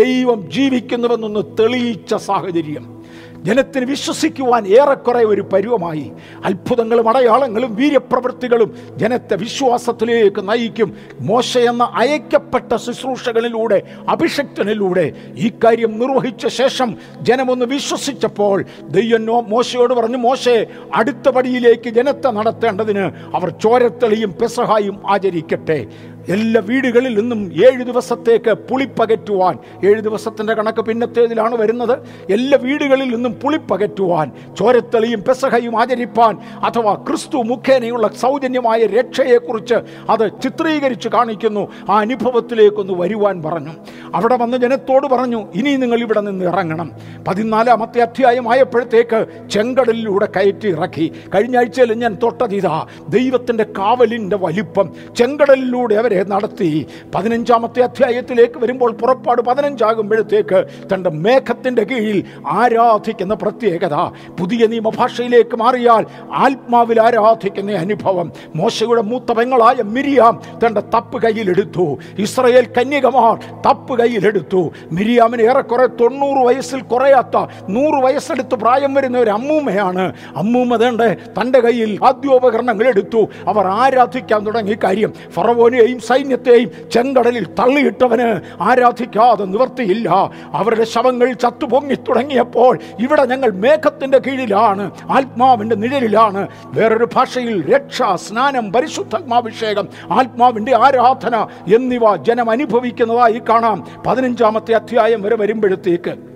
ദൈവം ജീവിക്കുന്നുവെന്നൊന്ന് തെളിയിച്ച സാഹചര്യം. ജനത്തിന് വിശ്വസിക്കുവാൻ ഏറെക്കുറെ ഒരു പരുവമായി. അത്ഭുതങ്ങളും അടയാളങ്ങളും വീര്യപ്രവൃത്തികളും ജനത്തെ വിശ്വാസത്തിലേക്ക് നയിക്കും. മോശ എന്ന അയക്കപ്പെട്ട ശുശ്രൂഷകളിലൂടെ അഭിഷക്തനിലൂടെ ഈ കാര്യം നിർവഹിച്ച ശേഷം ജനമൊന്ന് വിശ്വസിച്ചപ്പോൾ ദൈവനോ മോശയോട് പറഞ്ഞു മോശെ അടുത്ത പടിയിലേക്ക് ജനത്തെ നടത്തേണ്ടതിന് അവർ ചോരത്തളിയും പെസഹായും ആചരിക്കട്ടെ. എല്ലാ വീടുകളിൽ നിന്നും ഏഴ് ദിവസത്തേക്ക് പുളിപ്പകറ്റുവാൻ ഏഴ് ദിവസത്തിന്റെ കണക്ക് പിന്നത്തേതിലാണ് വരുന്നത്. എല്ലാ വീടുകളിൽ നിന്നും പുളിപ്പകറ്റുവാൻ ചോരത്തളിയും പെസഹയും ആചരിപ്പാൻ അഥവാ ക്രിസ്തു മുഖേനയുള്ള സൗജന്യമായ രക്ഷയെക്കുറിച്ച് അത് ചിത്രീകരിച്ച് കാണിക്കുന്നു. ആ അനുഭവത്തിലേക്കൊന്ന് വരുവാൻ പറഞ്ഞു. അവിടെ വന്ന് ജനത്തോട് പറഞ്ഞു ഇനി നിങ്ങൾ ഇവിടെ നിന്ന് ഇറങ്ങണം. പതിനാലാമത്തെ അധ്യായമായപ്പോഴത്തേക്ക് ചെങ്കടലിലൂടെ കയറ്റി ഇറക്കി. കഴിഞ്ഞ ആഴ്ചയിൽ ഞാൻ തൊട്ടതിതാ ദൈവത്തിന്റെ കാവലിന്റെ വലിപ്പം. ചെങ്കടലിലൂടെ അവരെ നടത്തി. പതിനഞ്ചാമത്തെ അധ്യായത്തിലേക്ക് വരുമ്പോൾ പുറപ്പാട് പതിനഞ്ചാകുമ്പോഴത്തേക്ക് തന്റെ മേഘത്തിന്റെ കീഴിൽ ആരാധിക്കുന്ന പ്രത്യേകത. പുതിയ നിയമഭാഷയിലേക്ക് മാറിയാൽ ആത്മാവിൽ ആരാധിക്കുന്ന അനുഭവം. മോശയുടെ മൂത്ത പെങ്ങളായ മിരിയാം തന്റെ തപ്പ് കയ്യിലെടുത്തു. ഇസ്രയേൽ കന്യകമാർ തപ്പ് കയ്യിലെടുത്തു. മിരിയാമിന് ഏറെക്കുറെ തൊണ്ണൂറ് വയസ്സിൽ കുറയാത്ത നൂറ് വയസ്സെടുത്ത് പ്രായം വരുന്ന ഒരു അമ്മൂമ്മയാണ്. അമ്മൂമ്മ തേണ്ട തന്റെ കയ്യിൽ ആദ്യോപകരണങ്ങൾ എടുത്തു. അവർ ആരാധിക്കാൻ തുടങ്ങി. കാര്യം ഫറവോനെയും സൈന്യത്തെയും ചെങ്കടലിൽ തള്ളിയിട്ടവന് ആരാധിക്കാതെ നിവർത്തിയില്ല. അവരുടെ ശവങ്ങൾ ചത്തുപൊങ്ങി തുടങ്ങിയപ്പോൾ ഇവിടെ ഞങ്ങൾ മേഘത്തിന്റെ കീഴിലാണ് ആത്മാവിന്റെ നിഴലിലാണ്. വേറൊരു ഭാഷയിൽ രക്ഷ സ്നാനം പരിശുദ്ധാത്മാഭിഷേകം ആത്മാവിന്റെ ആരാധന എന്നിവ ജനം അനുഭവിക്കുന്നതായി കാണാം. പതിനഞ്ചാമത്തെ അധ്യായം വരെ വരുമ്പോഴത്തേക്ക്.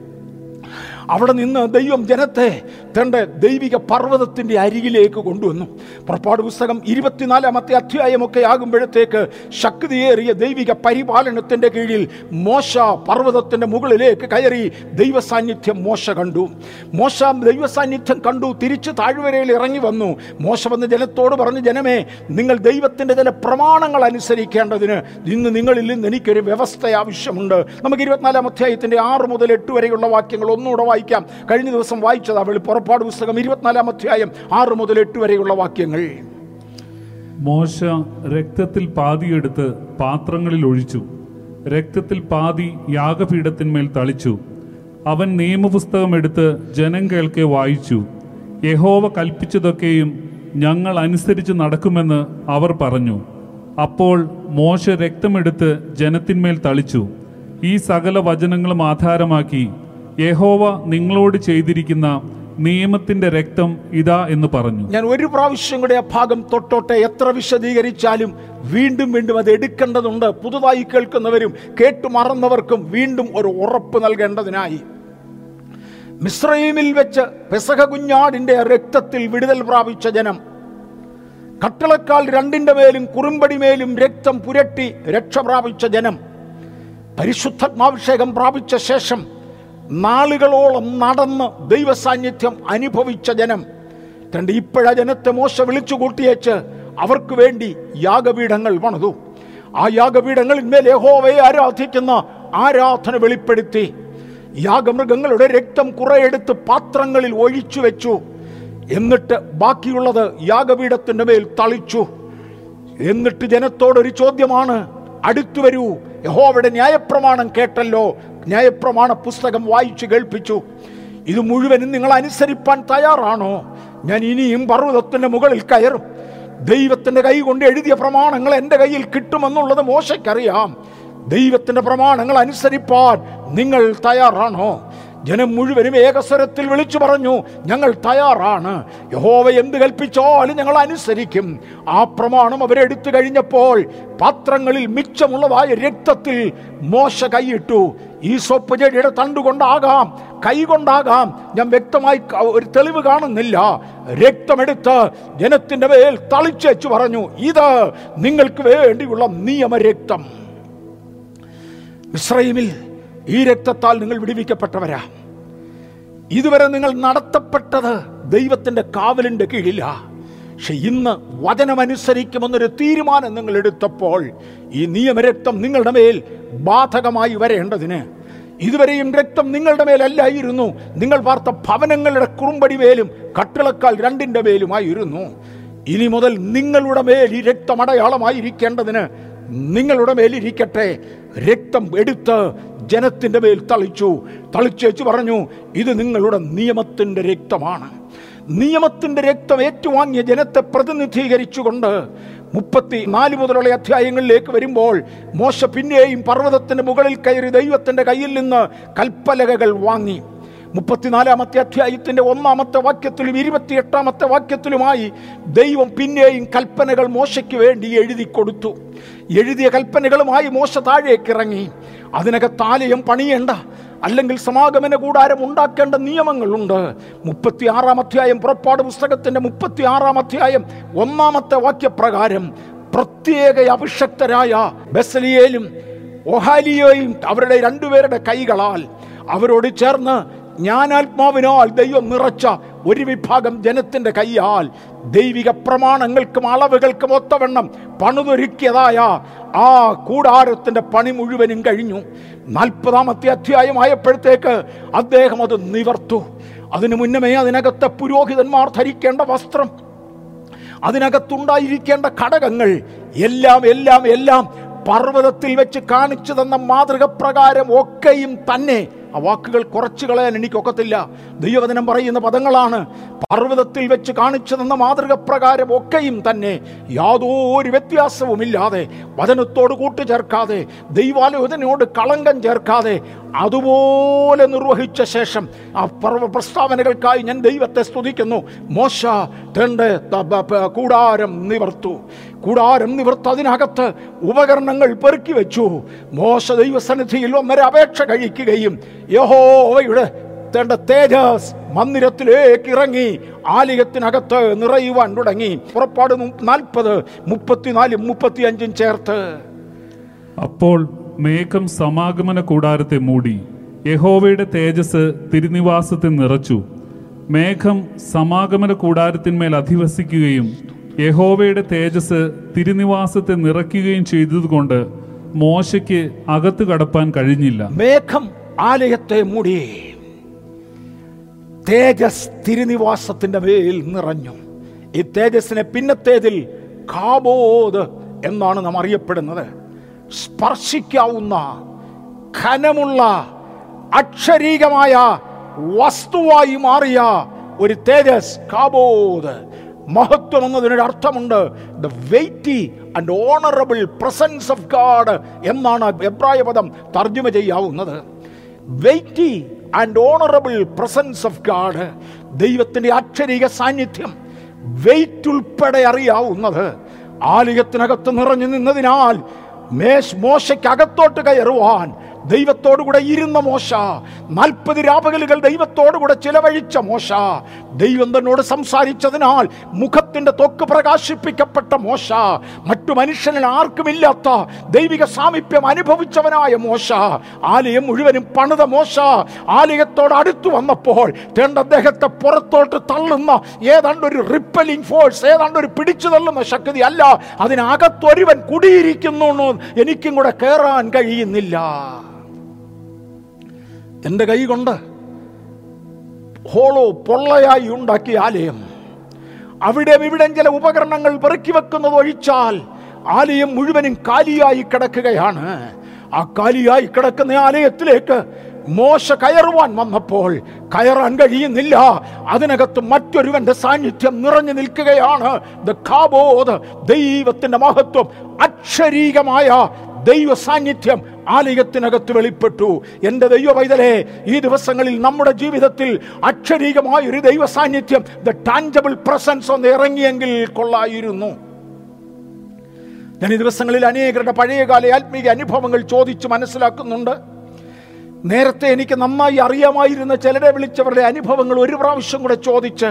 അവിടെ നിന്ന് ദൈവം ജനത്തെ തന്റെ ദൈവിക പർവതത്തിന്റെ അരികിലേക്ക് കൊണ്ടുവന്നു. പുറപ്പാട് പുസ്തകം ഇരുപത്തിനാലാമത്തെ അധ്യായമൊക്കെ ആകുമ്പോഴത്തേക്ക് ശക്തിയേറിയ ദൈവിക പരിപാലനത്തിന്റെ കീഴിൽ മോശ പർവതത്തിന്റെ മുകളിലേക്ക് കയറി ദൈവസാന്നിധ്യം മോശ കണ്ടു. മോശ ദൈവസാന്നിധ്യം കണ്ടു തിരിച്ച് താഴ്വരയിൽ ഇറങ്ങി വന്നു. മോശ വന്ന് ജനത്തോട് പറഞ്ഞു ജനമേ നിങ്ങൾ ദൈവത്തിന്റെ ചില പ്രമാണങ്ങൾ അനുസരിക്കേണ്ടതിന് ഇന്ന് നിങ്ങളിൽ നിന്ന് എനിക്കൊരു വ്യവസ്ഥ ആവശ്യമുണ്ട്. നമുക്ക് ഇരുപത്തിനാലാം അധ്യായത്തിന്റെ ആറ് മുതൽ എട്ട് വരെയുള്ള വാക്യങ്ങൾ ഒന്നുകൂടെ വായിക്കാം. കഴിഞ്ഞ ദിവസം വായിച്ചതാ വെളി പുറപ്പാട് പുസ്തകം ഇരുപത്തിനാലാം അധ്യായം ആറ് മുതൽ എട്ട് വരെയുള്ള വാക്യങ്ങൾ. മോശ രക്തത്തിൽ പാതിയെടുത്ത് പാത്രങ്ങളിൽ ഒഴിച്ചു. രക്തത്തിൽ പാതി യാഗപീഠത്തിന്മേൽ തളിച്ചു. അവൻ നിയമപുസ്തകം എടുത്ത് ജനം കേൾക്കെ വായിച്ചു. യഹോവ കൽപ്പിച്ചതൊക്കെയും ഞങ്ങൾ അനുസരിച്ച് നടക്കുമെന്ന് അവർ പറഞ്ഞു. അപ്പോൾ മോശ രക്തമെടുത്ത് ജനത്തിന്മേൽ തളിച്ചു. ഈ സകല വചനങ്ങളും ആധാരമാക്കി യഹോവ നിങ്ങളോട് ചെയ്തിരിക്കുന്ന നിയമത്തിന്റെ രക്തം ഇതാ എന്ന് പറഞ്ഞു. ഞാൻ ഒരു പ്രാവശ്യം കൂടെ ആ ഭാഗം തൊട്ടോട്ടെ എത്ര വിശദീകരിച്ചാലും വീണ്ടും വീണ്ടും അത് എടുക്കേണ്ടതുണ്ട്. പുതുതായി കേൾക്കുന്നവരും കേട്ടു മറന്നവർക്കും വീണ്ടും ഒരു ഉറപ്പ് നൽകേണ്ടതിനായി. മിശ്രൈമിൽ വെച്ച് പെസഹ കുഞ്ഞാടിന്റെ രക്തത്തിൽ വിടുതൽ പ്രാപിച്ച ജനം കട്ടളക്കാൽ രണ്ടിന്റെ മേലും കുറുമ്പടി മേലും രക്തം പുരട്ടി രക്ഷ പ്രാപിച്ച ജനം പരിശുദ്ധാത്മാഭിഷേകം പ്രാപിച്ച ശേഷം നാളുകളോളം നടന്ന് ദൈവസാന്നിധ്യം അനുഭവിച്ച ജനം തന്റെ ഇപ്പോഴ ജനത്തെ മോശ വിളിച്ചു കൂട്ടിയേച്ച് അവർക്ക് വേണ്ടി യാഗപീഠങ്ങൾ പണിതു. ആ യാഗപീഠങ്ങളിന്മേൽ യഹോവയെ ആരാധിക്കുന്ന ആരാധന വെളിപ്പെടുത്തി. യാഗമൃഗങ്ങളുടെ രക്തം കുറെ എടുത്ത് പാത്രങ്ങളിൽ ഒഴിച്ചു വെച്ചു. എന്നിട്ട് ബാക്കിയുള്ളത് യാഗപീഠത്തിന്റെ മേൽ തളിച്ചു. എന്നിട്ട് ജനത്തോടൊരു ചോദ്യമാണ് അടുത്തു വരൂ യഹോവയുടെ ന്യായപ്രമാണം കേട്ടല്ലോ ന്യായപ്രമാണ പുസ്തകം വായിച്ചു കേൾപ്പിച്ചു. ഇത് മുഴുവനും നിങ്ങൾ അനുസരിപ്പാൻ തയ്യാറാണോ? ഞാൻ ഇനിയും പർവതത്തിന്റെ മുകളിൽ കയറും. ദൈവത്തിന്റെ കൈ കൊണ്ട് എഴുതിയ പ്രമാണങ്ങൾ എന്റെ കയ്യിൽ കിട്ടുമെന്നുള്ളത് മോശയ്ക്കറിയാം. ദൈവത്തിന്റെ പ്രമാണങ്ങൾ അനുസരിപ്പാൻ നിങ്ങൾ തയ്യാറാണോ? ജനം മുഴുവനും ഏകസ്വരത്തിൽ വിളിച്ചു പറഞ്ഞു ഞങ്ങൾ തയ്യാറാണ്. യഹോവ എന്ത് കൽപ്പിച്ചാലും ഞങ്ങൾ അനുസരിക്കും. ആ പ്രമാണം അവരെടുത്തു കഴിഞ്ഞപ്പോൾ പാത്രങ്ങളിൽ മിച്ചമുള്ളതായ രക്തത്തിൽ മോശ കൈയിട്ടു. ഈ സോപ്പ് ചെടിയുടെ തണ്ടുകൊണ്ടാകാം കൈകൊണ്ടാകാം. ഞാൻ വ്യക്തമായി ഒരു തെളിവ് കാണുന്നില്ല. രക്തമെടുത്ത് ജനത്തിന്റെ മേൽ തളിച്ചേച്ചു പറഞ്ഞു ഇത് നിങ്ങൾക്ക് വേണ്ടിയുള്ള നിയമരക്തം. ഇസ്രൈമിൽ ഈ രക്തത്താൽ നിങ്ങൾ വിടുവിക്കപ്പെട്ടവരാ. ഇതുവരെ നിങ്ങൾ നടത്തപ്പെട്ടത് ദൈവത്തിന്റെ കാവലിന്റെ കീഴില്ല പക്ഷെ ഇന്ന് വചനമനുസരിക്കുമെന്നൊരു തീരുമാനം നിങ്ങൾ എടുത്തപ്പോൾ ഈ നിയമരക്തം നിങ്ങളുടെ മേൽ ബാധകമായി വരേണ്ടതിന്. ഇതുവരെയും രക്തം നിങ്ങളുടെ മേലല്ലായിരുന്നു. നിങ്ങൾ പാർത്ത ഭവനങ്ങളുടെ കുറുമ്പടി മേലും കട്ടിളക്കാൽ രണ്ടിന്റെ മേലുമായിരുന്നു. ഇനി മുതൽ നിങ്ങളുടെ മേൽ ഈ രക്തം അടയാളമായിരിക്കേണ്ടതിന് നിങ്ങളുടെ മേലിരിക്കട്ടെ. രക്തം എടുത്ത് ജനത്തിന്റെ മേൽ തളിച്ചു. തളിച്ചേച്ചു പറഞ്ഞു ഇത് നിങ്ങളുടെ നിയമത്തിന്റെ രക്തമാണ്. നിയമത്തിന്റെ രക്തം ഏറ്റുവാങ്ങിയ ജനത്തെ പ്രതിനിധീകരിച്ചുകൊണ്ട് മുപ്പത്തി നാല് മുതലുള്ള അധ്യായങ്ങളിലേക്ക് വരുമ്പോൾ മോശ പിന്നെയും പർവതത്തിന്റെ മുകളിൽ കയറി ദൈവത്തിന്റെ കയ്യിൽ നിന്ന് കൽപ്പലകകൾ വാങ്ങി. മുപ്പത്തിനാലാമത്തെ അധ്യായത്തിന്റെ ഒന്നാമത്തെ വാക്യത്തിലും ഇരുപത്തിയെട്ടാമത്തെ വാക്യത്തിലുമായി ദൈവം പിന്നെയും കൽപ്പനകൾ മോശയ്ക്ക് വേണ്ടി എഴുതി കൊടുത്തു എഴുതിയ കൽപ്പനകളുമായി മോശ താഴേക്ക് ഇറങ്ങി. അതിനകത്ത് ആലയം പണിയേണ്ട അല്ലെങ്കിൽ സമാഗമന കൂടാരം ഉണ്ടാക്കേണ്ട നിയമങ്ങളുണ്ട്. മുപ്പത്തി ആറാം അധ്യായം പുറപ്പാട് പുസ്തകത്തിന്റെ മുപ്പത്തി ആറാം അധ്യായം ഒന്നാമത്തെ വാക്യപ്രകാരം പ്രത്യേക അഭിഷക്തരായ ബസലിയേലും ഒഹാലിയോയും അവരുടെ രണ്ടുപേരുടെ കൈകളാൽ അവരോട് ചേർന്ന് ജ്ഞാനാത്മാവിനാൽ ദൈവം നിറച്ച ഒരു വിഭാഗം ജനത്തിന്റെ കൈയാൽ ദൈവിക പ്രമാണങ്ങൾക്കും അളവുകൾക്കും ഒത്തവണ്ണം പണിതൊരുക്കിയതായ ആ കൂടാരത്തിന്റെ പണി മുഴുവനും കഴിഞ്ഞു. നാൽപ്പതാമത്തെ അധ്യായമായപ്പോഴത്തേക്ക് അദ്ദേഹം അത് നിവർത്തു. അതിനു മുന്നമേ അതിനകത്തെ പുരോഹിതന്മാർ ധരിക്കേണ്ട വസ്ത്രം അതിനകത്തുണ്ടായിരിക്കേണ്ട ഘടകങ്ങൾ എല്ലാം എല്ലാം എല്ലാം പർവതത്തിൽ വെച്ച് കാണിച്ചു തന്ന മാതൃക പ്രകാരം ഒക്കെയും തന്നെ ആ വാക്കുകൾ കുറച്ചു കളയാൻ എനിക്കൊക്കത്തില്ല. ദൈവവചനം പറയുന്ന പദങ്ങളാണ് പർവതത്തിൽ വെച്ച് കാണിച്ചു തന്ന മാതൃക പ്രകാരം ഒക്കെയും തന്നെ യാതൊരു വ്യത്യാസവുമില്ലാതെ വചനത്തോട് കൂട്ടുചേർക്കാതെ ദൈവാലോചനയോട് കളങ്കം ചേർക്കാതെ അതുപോലെ നിർവഹിച്ച ശേഷം ആ പർവ പ്രസ്താവനകൾക്കായി ഞാൻ ദൈവത്തെ സ്തുതിക്കുന്നു. മോശ തന്റെ ത- ബ- പ- കൂടാരം നിവർത്തു. കൂടാരം നിവർത്ത് അതിനകത്ത് ഉപകരണങ്ങൾ പെറുക്കി വെച്ചു. മോശ ദൈവസന്നിധിയിൽ ഒന്നര അപേക്ഷ കഴിക്കുകയും യഹോവയുടെ തന്റെ തേജസ് മന്ദിരത്തിലേക്ക് ഇറങ്ങി ആലികത്തിനകത്ത് നിറയുവാൻ തുടങ്ങി. പുറപ്പാട് നാൽപ്പത് മുപ്പത്തിനാലും മുപ്പത്തിയഞ്ചും ചേർത്ത്. അപ്പോൾ മേഘം സമാഗമന കൂടാരത്തെ മൂടി. യഹോവയുടെ തേജസ് തിരുനിവാസത്തെ നിറച്ചു. മേഘം സമാഗമന കൂടാരത്തിന്മേൽ അധിവസിക്കുകയും യഹോവയുടെ തേജസ് തിരുനിവാസത്തെ നിറയ്ക്കുകയും ചെയ്തതുകൊണ്ട് മോശയ്ക്ക് അകത്ത് കടപ്പാൻ കഴിഞ്ഞില്ല. മേഘം ആലയത്തെ മൂടി തേജസ് തിരുനിവാസത്തിന്റെ മേൽ നിറഞ്ഞു. ഈ തേജസ്സിനെ പിന്നത്തേതിൽ കാബോദ് എന്നാണ് നാം അറിയപ്പെടുന്നത്. സ്പർശിക്കാവുന്ന ഖനമുള്ള അക്ഷരീകമായ വസ്തുവായി മാറിയ ഒരു തേജസ് കാബോദ്. മഹത്വം എന്നതിനൊരു അർത്ഥമുണ്ട്. The weighty and honourable presence of God എന്നാണ് എബ്രായ പദം തർജമ ചെയ്യാവുന്നത്. Weighty and honourable presence of God ദൈവത്തിന്റെ അക്ഷരീക സാന്നിധ്യം വെയിറ്റ് ഉൾപ്പെടെ അറിയാവുന്നത്. ആലയത്തിനകത്ത് നിറഞ്ഞു നിന്നതിനാൽ മേശ് മോശയ്ക്കകത്തോട്ട് കയറുവാൻ ദൈവത്തോടുകൂടെ ഇരുന്ന മോശ. നാൽപ്പത് രാപകലുകൾ ദൈവത്തോടുകൂടെ ചിലവഴിച്ച മോശ. ദൈവം തന്നോട് സംസാരിച്ചതിനാൽ മുഖത്തിന്റെ തൊക്ക് പ്രകാശിപ്പിക്കപ്പെട്ട മോശ. മറ്റു മനുഷ്യനിൽ ആർക്കുമില്ലാത്ത ദൈവിക സാമീപ്യം അനുഭവിച്ചവനായ മോശ. ആലയം മുഴുവനും പണിത മോശ. ആലയത്തോട് അടുത്തു വന്നപ്പോൾ തേണ്ട അദ്ദേഹത്തെ പുറത്തോട്ട് തള്ളുന്ന ഏതാണ്ട് ഒരു റിപ്പലിംഗ് ഫോഴ്സ് ഏതാണ്ട് ഒരു പിടിച്ചു തള്ളുന്ന ശക്തി അല്ല. അതിനകത്തൊരുവൻ കുടിയിരിക്കുന്നു എനിക്കും കൂടെ കയറാൻ കഴിയുന്നില്ല. എന്റെ കൈ കൊണ്ട് ഹോളോ പൊള്ളയായി ഉണ്ടാക്കിയ ആലയം. അവിടെ ഇവിടെ ചില ഉപകരണങ്ങൾ പെറുക്കി വെക്കുന്നത് ഒഴിച്ചാൽ ആലയം മുഴുവനും കാലിയായി കിടക്കുകയാണ്. ആ കാലിയായി കിടക്കുന്ന ആലയത്തിലേക്ക് മോശ കയറുവാൻ വന്നപ്പോൾ കയറാൻ കഴിയുന്നില്ല. അതിനകത്ത് മറ്റൊരുവന്റെ സാന്നിധ്യം നിറഞ്ഞു നിൽക്കുകയാണ്. ദൈവത്തിന്റെ മഹത്വം അക്ഷരീകമായ ദൈവ സാന്നിധ്യം ആലയത്തിനകത്ത് വെളിപ്പെട്ടു. എന്റെ ദൈവ പൈതലേ ഈ ദിവസങ്ങളിൽ നമ്മുടെ ജീവിതത്തിൽ അക്ഷരീകമായ ഒരു ദൈവ സാന്നിധ്യം ദ ടാഞ്ചബിൾ പ്രസൻസ് ഒന്ന് ഇറങ്ങിയെങ്കിൽ കൊള്ളായിരുന്നു. ഞാൻ ഈ ദിവസങ്ങളിൽ അനേകരുടെ പഴയകാല ആത്മീയ അനുഭവങ്ങൾ ചോദിച്ച് മനസ്സിലാക്കുന്നുണ്ട്. നേരത്തെ എനിക്ക് നന്നായി അറിയാമായിരുന്ന ചിലരെ വിളിച്ചവരുടെ അനുഭവങ്ങൾ ഒരു പ്രാവശ്യം കൂടെ ചോദിച്ച്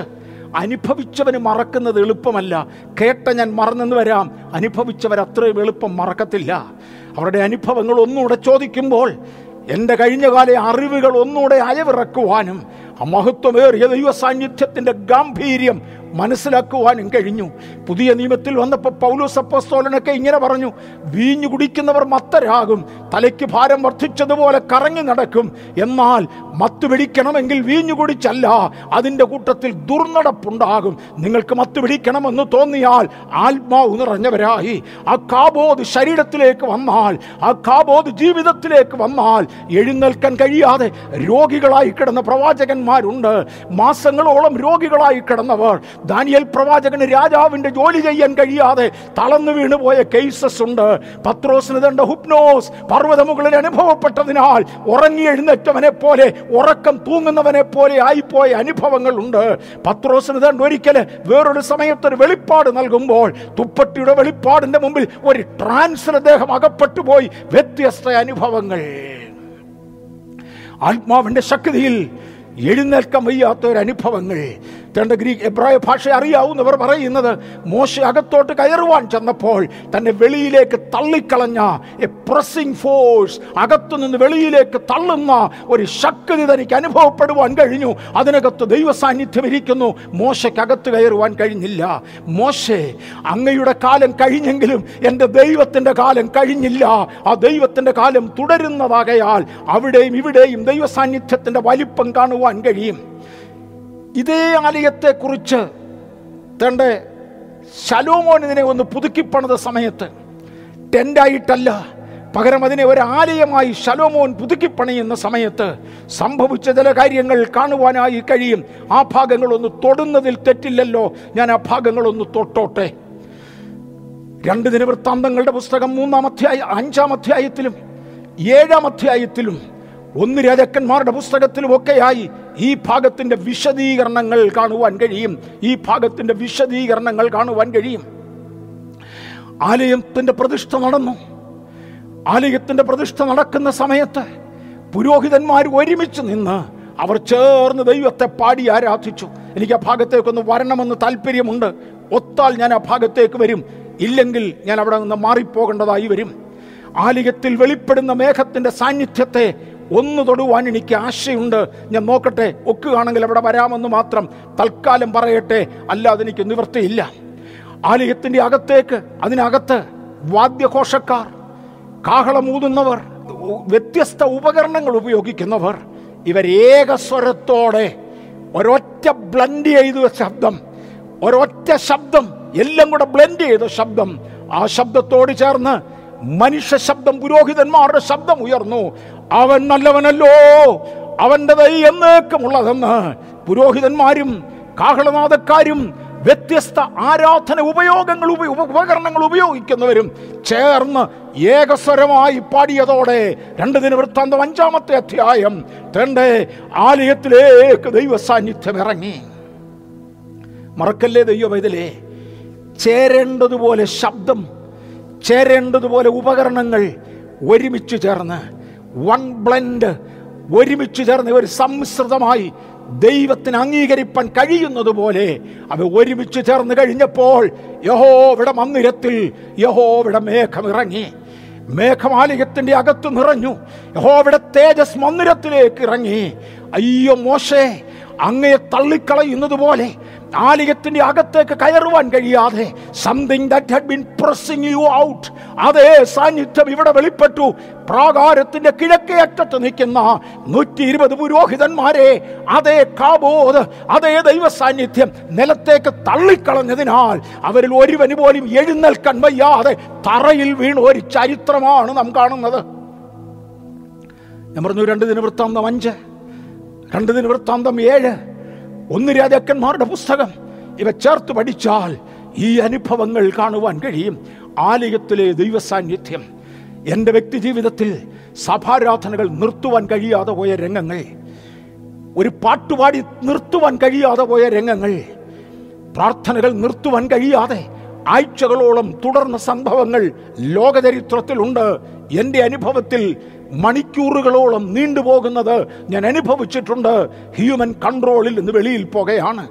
അനുഭവിച്ചവന് മറക്കുന്നത് എളുപ്പമല്ല. കേട്ട ഞാൻ മറന്നെന്ന് വരാം. അനുഭവിച്ചവർ അത്രയും എളുപ്പം മറക്കത്തില്ല. അവരുടെ അനുഭവങ്ങൾ ഒന്നുകൂടെ ചോദിക്കുമ്പോൾ എന്റെ കഴിഞ്ഞകാല അറിവുകൾ ഒന്നുകൂടെ അയവിറക്കുവാനും ആ മഹത്വമേറിയ ദൈവ സാന്നിധ്യത്തിന്റെ ഗാംഭീര്യം മനസ്സിലാക്കുവാനും കഴിഞ്ഞു. പുതിയ നിയമത്തിൽ വന്നപ്പോൾ പൗലോസ് അപ്പോസ്തോലനൊക്കെ ഇങ്ങനെ പറഞ്ഞു വീഞ്ഞു കുടിക്കുന്നവർ മത്തരാകും തലയ്ക്ക് ഭാരം വർദ്ധിച്ചതുപോലെ കറങ്ങി നടക്കും. എന്നാൽ മത്ത് പിടിക്കണമെങ്കിൽ വീഞ്ഞു കുടിച്ചല്ല അതിന്റെ കൂട്ടത്തിൽ ദുർനടപ്പുണ്ടാകും. നിങ്ങൾക്ക് മത്ത് പിടിക്കണമെന്ന് തോന്നിയാൽ ആത്മാവ് നിറഞ്ഞവരായി. ആ കാബോധ് ശരീരത്തിലേക്ക് വന്നാൽ ആ കാബോധ് ജീവിതത്തിലേക്ക് വന്നാൽ എഴുന്നേൽക്കാൻ കഴിയാതെ രോഗികളായി കിടന്ന പ്രവാചകന്മാരുണ്ട്. മാസങ്ങളോളം രോഗികളായി കിടന്നവർ ദാനിയൽ പ്രവാചകന് രാജാവിന്റെ ജോലി ചെയ്യാൻ കഴിയാതെ തളർന്നു വീണുപോയ കേസസ് ഉണ്ട്. പത്രോസിന് തണ്ട ഹുപ്നോസ്. പർവതമുകളിൽ അനുഭവപ്പെട്ടതിനാൽ ഉറങ്ങി എഴുന്നേറ്റവനെ പോലെ ഉറക്കം തൂങ്ങുന്നവനെ പോലെ ആയിപ്പോയ അനുഭവങ്ങൾ ഉണ്ട് പത്രോസിന് തണ്ട ഒരിക്കൽ വേറൊരു സമയത്തൊരു വെളിപ്പാട് നൽകുമ്പോൾ തുപ്പട്ടിയുടെ വെളിപ്പാടിന്റെ മുമ്പിൽ ഒരു ട്രാൻസ്ഫർ അദ്ദേഹം അകപ്പെട്ടു പോയി. വ്യത്യസ്ത അനുഭവങ്ങൾ. ആത്മാവിന്റെ ശക്തിയിൽ എഴുന്നേൽക്കാൻ വയ്യാത്ത ഒരു അനുഭവങ്ങൾ. തന്റെ ഗ്രീക്ക് എബ്രായ ഭാഷ അറിയാവുന്നവർ പറയുന്നത് മോശ അകത്തോട്ട് കയറുവാൻ ചെന്നപ്പോൾ തന്നെ വെളിയിലേക്ക് തള്ളിക്കളഞ്ഞ എ പ്രസിംഗ് ഫോഴ്സ് അകത്തുനിന്ന് വെളിയിലേക്ക് തള്ളുന്ന ഒരു ശക്തി തനിക്ക് അനുഭവപ്പെടുവാൻ കഴിഞ്ഞു. അതിനകത്ത് ദൈവ സാന്നിധ്യം ഇരിക്കുന്നു. മോശയ്ക്കകത്ത് കയറുവാൻ കഴിഞ്ഞില്ല. മോശെ അങ്ങയുടെ കാലം കഴിഞ്ഞെങ്കിലും എന്റെ ദൈവത്തിന്റെ കാലം കഴിഞ്ഞില്ല. ആ ദൈവത്തിന്റെ കാലം തുടരുന്നതാകയാൽ അവിടെയും ഇവിടെയും ദൈവ സാന്നിധ്യത്തിന്റെ വലിപ്പം കാണുവാൻ കഴിയും. ഇതേ ആലയത്തെക്കുറിച്ച് തന്റെ ശലോമോൻ ഇതിനെ ഒന്ന് പുതുക്കിപ്പണിത സമയത്ത് ടെന്റായിട്ടല്ല പകരം അതിനെ ഒരു ആലയമായി ശലോമോൻ പുതുക്കിപ്പണിയുന്ന സമയത്ത് സംഭവിച്ച ചില കാര്യങ്ങൾ കാണുവാനായി കഴിയും. ആ ഭാഗങ്ങളൊന്ന് തൊടുന്നതിൽ തെറ്റില്ലല്ലോ ഞാൻ ആ ഭാഗങ്ങളൊന്ന് തൊട്ടോട്ടെ. രണ്ട് ദിനവൃത്താന്തങ്ങളുടെ പുസ്തകം മൂന്നാം അധ്യായ അഞ്ചാം അധ്യായത്തിലും ഏഴാം അധ്യായത്തിലും ഒന്ന് രാജാക്കന്മാരുടെ പുസ്തകത്തിലും ഒക്കെയായി ഈ ഭാഗത്തിന്റെ വിശദീകരണങ്ങൾ കാണുവാൻ കഴിയും. ഈ ഭാഗത്തിന്റെ വിശദീകരണങ്ങൾ കാണുവാൻ കഴിയും. ആലയത്തിന്റെ പ്രതിഷ്ഠ നടന്നു. ആലയത്തിന്റെ പ്രതിഷ്ഠ നടക്കുന്ന സമയത്ത് പുരോഹിതന്മാർ ഒരുമിച്ച് നിന്ന് അവർ ചേർന്ന് ദൈവത്തെ പാടി ആരാധിച്ചു. എനിക്ക് ആ ഭാഗത്തേക്കൊന്ന് വരണമെന്ന് താല്പര്യമുണ്ട് ഒത്താൽ ഞാൻ ആ ഭാഗത്തേക്ക് വരും. ഇല്ലെങ്കിൽ ഞാൻ അവിടെ നിന്ന് മാറിപ്പോകേണ്ടതായി വരും. ആലയത്തിൽ വെളിപ്പെടുന്ന മേഘത്തിന്റെ സാന്നിധ്യത്തെ ഒന്ന് തൊടുവാൻ എനിക്ക് ആശയുണ്ട്. ഞാൻ നോക്കട്ടെ ഒക്കുകയാണെങ്കിൽ അവിടെ വരാമെന്ന് മാത്രം തൽക്കാലം പറയട്ടെ. അല്ലാതെ എനിക്ക് നിവൃത്തിയില്ല. ആലയത്തിന്റെ അകത്തേക്ക് അതിനകത്ത് വാദ്യഘോഷക്കാർ കാഹളമൂതുന്നവർ വ്യത്യസ്ത ഉപകരണങ്ങൾ ഉപയോഗിക്കുന്നവർ ഇവരേകസ്വരത്തോടെ ഒരൊറ്റ ബ്ലൻഡ് ചെയ്ത ശബ്ദം ഒരൊറ്റ ശബ്ദം എല്ലാം കൂടെ ബ്ലെൻഡ് ചെയ്ത ശബ്ദം ആ ശബ്ദത്തോട് ചേർന്ന് മനുഷ്യ ശബ്ദം പുരോഹിതന്മാരുടെ ശബ്ദം ഉയർന്നു. അവൻ നല്ലവനല്ലോ. അവന്റെ ദൈ എന്നേക്കുമുള്ളതെന്ന് പുരോഹിതന്മാരും കാഹളനാഥക്കാരും വ്യത്യസ്ത ആരാധന ഉപയോഗങ്ങൾ ഉപ- ഉപ- ഉപകരണങ്ങൾ ഉപയോഗിക്കുന്നവരും ചേർന്ന് ഏകസ്വരമായി പാടിയതോടെ രണ്ട് ദിന വൃത്താന്തം അഞ്ചാമത്തെ അധ്യായം തന്റെ ആലയത്തിലേക്ക് ദൈവ സാന്നിധ്യം ഇറങ്ങി മറക്കല്ലേ ഇതിലേ ചേരേണ്ടതുപോലെ ശബ്ദം ചേരേണ്ടതുപോലെ ഉപകരണങ്ങൾ ഒരുമിച്ച് ചേർന്ന് വൺ ബ്ലെൻഡ് ഒരുമിച്ച് ചേർന്ന് ഒരു സംസ്കൃതമായി ദൈവത്തിന് അംഗീകരിപ്പാൻ കഴിയുന്നത് പോലെ അവ ഒരുമിച്ച് ചേർന്ന് കഴിഞ്ഞപ്പോൾ യഹോവിടെ മന്ദിരത്തിൽ യഹോവിടെ മേഘം ഇറങ്ങി. മേഘമാലയത്തിന്റെ അകത്ത് നിറഞ്ഞു. യഹോവിടെ തേജസ് മന്ദിരത്തിലേക്ക് ഇറങ്ങി. അയ്യോ മോശേ അങ്ങയെ തള്ളിക്കളയുന്നത് പോലെ ആലയത്തിന്റെ അകത്തേക്ക് കയറുവാൻ കഴിയാതെ something that had pressing you out അതേ സാന്നിധ്യം ഇവിടെ വെളിപ്പെട്ടു. പ്രാകാരത്തിന്റെ കിഴക്കേ അറ്റത്ത് നിൽക്കുന്ന നൂറ്റി ഇരുപത് പുരോഹിതന്മാരെ അതേ കാബോധ് അതേ ദൈവ സാന്നിധ്യം നിലത്തേക്ക് തള്ളിക്കളഞ്ഞതിനാൽ അവരിൽ ഒരുവന് പോലും എഴുന്നേൽക്കാൻ വയ്യാതെ തറയിൽ വീണ. ഒരു ചരിത്രമാണ് നാം കാണുന്നത്. ഞാൻ പറഞ്ഞു രണ്ട് ദിന വൃത്താന്തം അഞ്ച് രണ്ട് ദിന വൃത്താന്തം ഏഴ് ഒന്ന് രാജാക്കന്മാരുടെ പുസ്തകം. ഇവ ചേർത്ത് പഠിച്ചാൽ ഈ അനുഭവങ്ങൾ കാണുവാൻ കഴിയും. ആലയത്തിലെ ദൈവസാന്നിധ്യം. എന്റെ വ്യക്തി ജീവിതത്തിൽ സഭാരാധനകൾ നിർത്തുവാൻ കഴിയാതെ പോയ രംഗങ്ങൾ. ഒരു പാട്ടുപാടി നിർത്തുവാൻ കഴിയാതെ പോയ രംഗങ്ങൾ. പ്രാർത്ഥനകൾ നിർത്തുവാൻ കഴിയാതെ ആഴ്ചകളോളം തുടർന്ന സംഭവങ്ങൾ ലോകചരിത്രത്തിലുണ്ട്. എന്റെ അനുഭവത്തിൽ മണിക്കൂറുകളോളം നീണ്ടുപോകുന്നത് ഞാൻ അനുഭവിച്ചിട്ടുണ്ട്. ഹ്യൂമൻ കൺട്രോളിൽ നിന്ന് വെളിയിൽ പോകുകയാണ്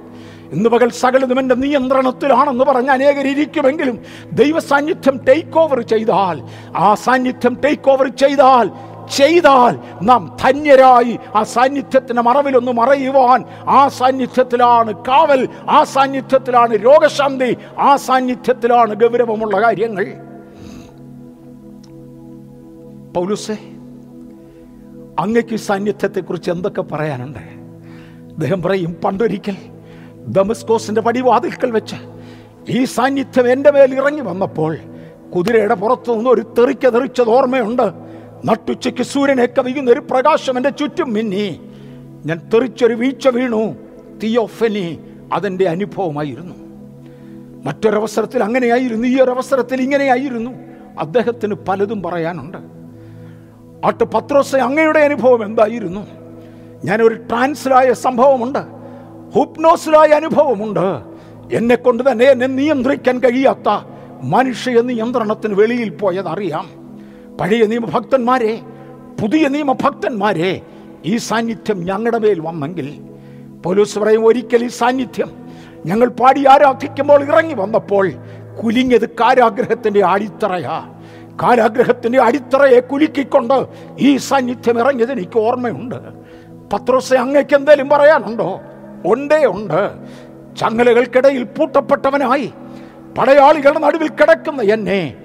ഇന്ന് പകൽ സകലതും എന്റെ നിയന്ത്രണത്തിലാണെന്ന് പറഞ്ഞ് അനേകരിക്കുമെങ്കിലും ദൈവ സാന്നിധ്യം ടേക്ക് ഓവർ ചെയ്താൽ ആ സാന്നിധ്യം ടേക്ക് ഓവർ ചെയ്താൽ ചെയ്താൽ നാം ധന്യരായി ആ സാന്നിധ്യത്തിന് മറവിലൊന്ന് മറയുവാൻ ആ സാന്നിധ്യത്തിലാണ് കാവൽ ആ സാന്നിധ്യത്തിലാണ് രോഗശാന്തി ആ സാന്നിധ്യത്തിലാണ് ഗൗരവമുള്ള കാര്യങ്ങൾ. പൗലുസേ അങ്ങയ്ക്ക് സാന്നിധ്യത്തെക്കുറിച്ച് എന്തൊക്കെ പറയാനുണ്ട്? അദ്ദേഹം പറയും പണ്ടൊരിക്കൽ ദമസ്കോസിന്റെ പടിവാതിൽക്കൽ വെച്ച് ഈ സാന്നിധ്യം എന്റെ മേൽ ഇറങ്ങി വന്നപ്പോൾ കുതിരയുടെ പുറത്തു നിന്ന് ഒരു തെറിക്ക തെറിച്ചത് ഓർമ്മയുണ്ട്. നട്ടുച്ചയ്ക്ക് സൂര്യനെ കവിയുന്ന ഒരു പ്രകാശം എന്റെ ചുറ്റും മിന്നി. ഞാൻ തെറിച്ചൊരു വീഴ്ച വീണു. തിയോഫനി അതെന്റെ അനുഭവമായിരുന്നു. മറ്റൊരവസരത്തിൽ അങ്ങനെയായിരുന്നു ഈ അവസരത്തിൽ ഇങ്ങനെയായിരുന്നു. അദ്ദേഹത്തിന് പലതും പറയാനുണ്ട്. ആട്ട് പത്രോസ് അങ്ങയുടെ അനുഭവം എന്തായിരുന്നു? ഞാനൊരു ട്രാൻസിലായ സംഭവമുണ്ട്. ഹുപ്നോസിലായ അനുഭവമുണ്ട്. എന്നെ കൊണ്ട് തന്നെ എന്നെ നിയന്ത്രിക്കാൻ കഴിയാത്ത മനുഷ്യ നിയന്ത്രണത്തിന് വെളിയിൽ പോയതറിയാം പഴയ നിയമഭക്തന്മാരെ പുതിയ നിയമഭക്തന്മാരെ ഈ സാന്നിധ്യം ഞങ്ങളുടെ മേൽ വന്നെങ്കിൽ പോലീസ് പറയും ഒരിക്കൽ ഈ സാന്നിധ്യം. ഞങ്ങൾ പാടി ആരാധിക്കുമ്പോൾ ഇറങ്ങി വന്നപ്പോൾ കുലിങ്ങത് കാരാഗ്രഹത്തിന്റെ അടിത്തറയാ. കാരാഗ്രഹത്തിന്റെ അടിത്തറയെ കുലുക്കിക്കൊണ്ട് ഈ സാന്നിധ്യം ഇറങ്ങിയത് എനിക്ക് ഓർമ്മയുണ്ട്. പത്രോസെ അങ്ങേക്ക് എന്തേലും പറയാനുണ്ടോ? ഉണ്ടേ ഉണ്ട്. ചങ്ങലകൾക്കിടയിൽ പൂട്ടപ്പെട്ടവനായി പടയാളികളുടെ നടുവിൽ കിടക്കുന്ന എന്നെ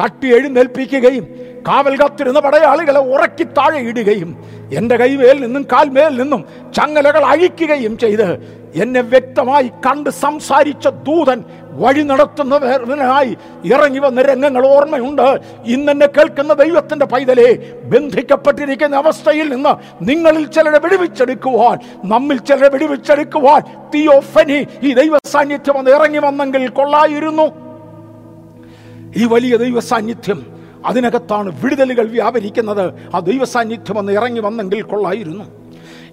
തട്ടി എഴുന്നേൽപ്പിക്കുകയും കാവൽ കാത്തിരുന്ന പടയാളികളെ ഉറക്കി താഴെ ഇടുകയും എന്റെ കൈമേൽ നിന്നും കാൽമേൽ നിന്നും ചങ്ങലകൾ അഴിക്കുകയും ചെയ്ത് എന്നെ വ്യക്തമായി കണ്ട് സംസാരിച്ച ദൂതൻ വഴി നടത്തുന്നവനായി ഇറങ്ങി വന്ന രംഗങ്ങൾ ഓർമ്മയുണ്ട്. ഇന്നെന്നെ കേൾക്കുന്ന ദൈവത്തിന്റെ പൈതലെ ബന്ധിക്കപ്പെട്ടിരിക്കുന്ന അവസ്ഥയിൽ നിന്ന് നിങ്ങളിൽ ചിലരെ വെടിവെച്ചെടുക്കുവാൻ നമ്മിൽ ചിലരെ വെടിവെച്ചെടുക്കുവാൻ തിയോഫനി ഈ ദൈവ സാന്നിധ്യം ഇറങ്ങി വന്നെങ്കിൽ കൊള്ളായിരുന്നു. ഈ വലിയ ദൈവ സാന്നിധ്യം അതിനകത്താണ് വിടുതലുകൾ വ്യാപരിക്കുന്നത്. ആ ദൈവസാന്നിധ്യം ഒന്ന് ഇറങ്ങി വന്നെങ്കിൽ കൊള്ളായിരുന്നു.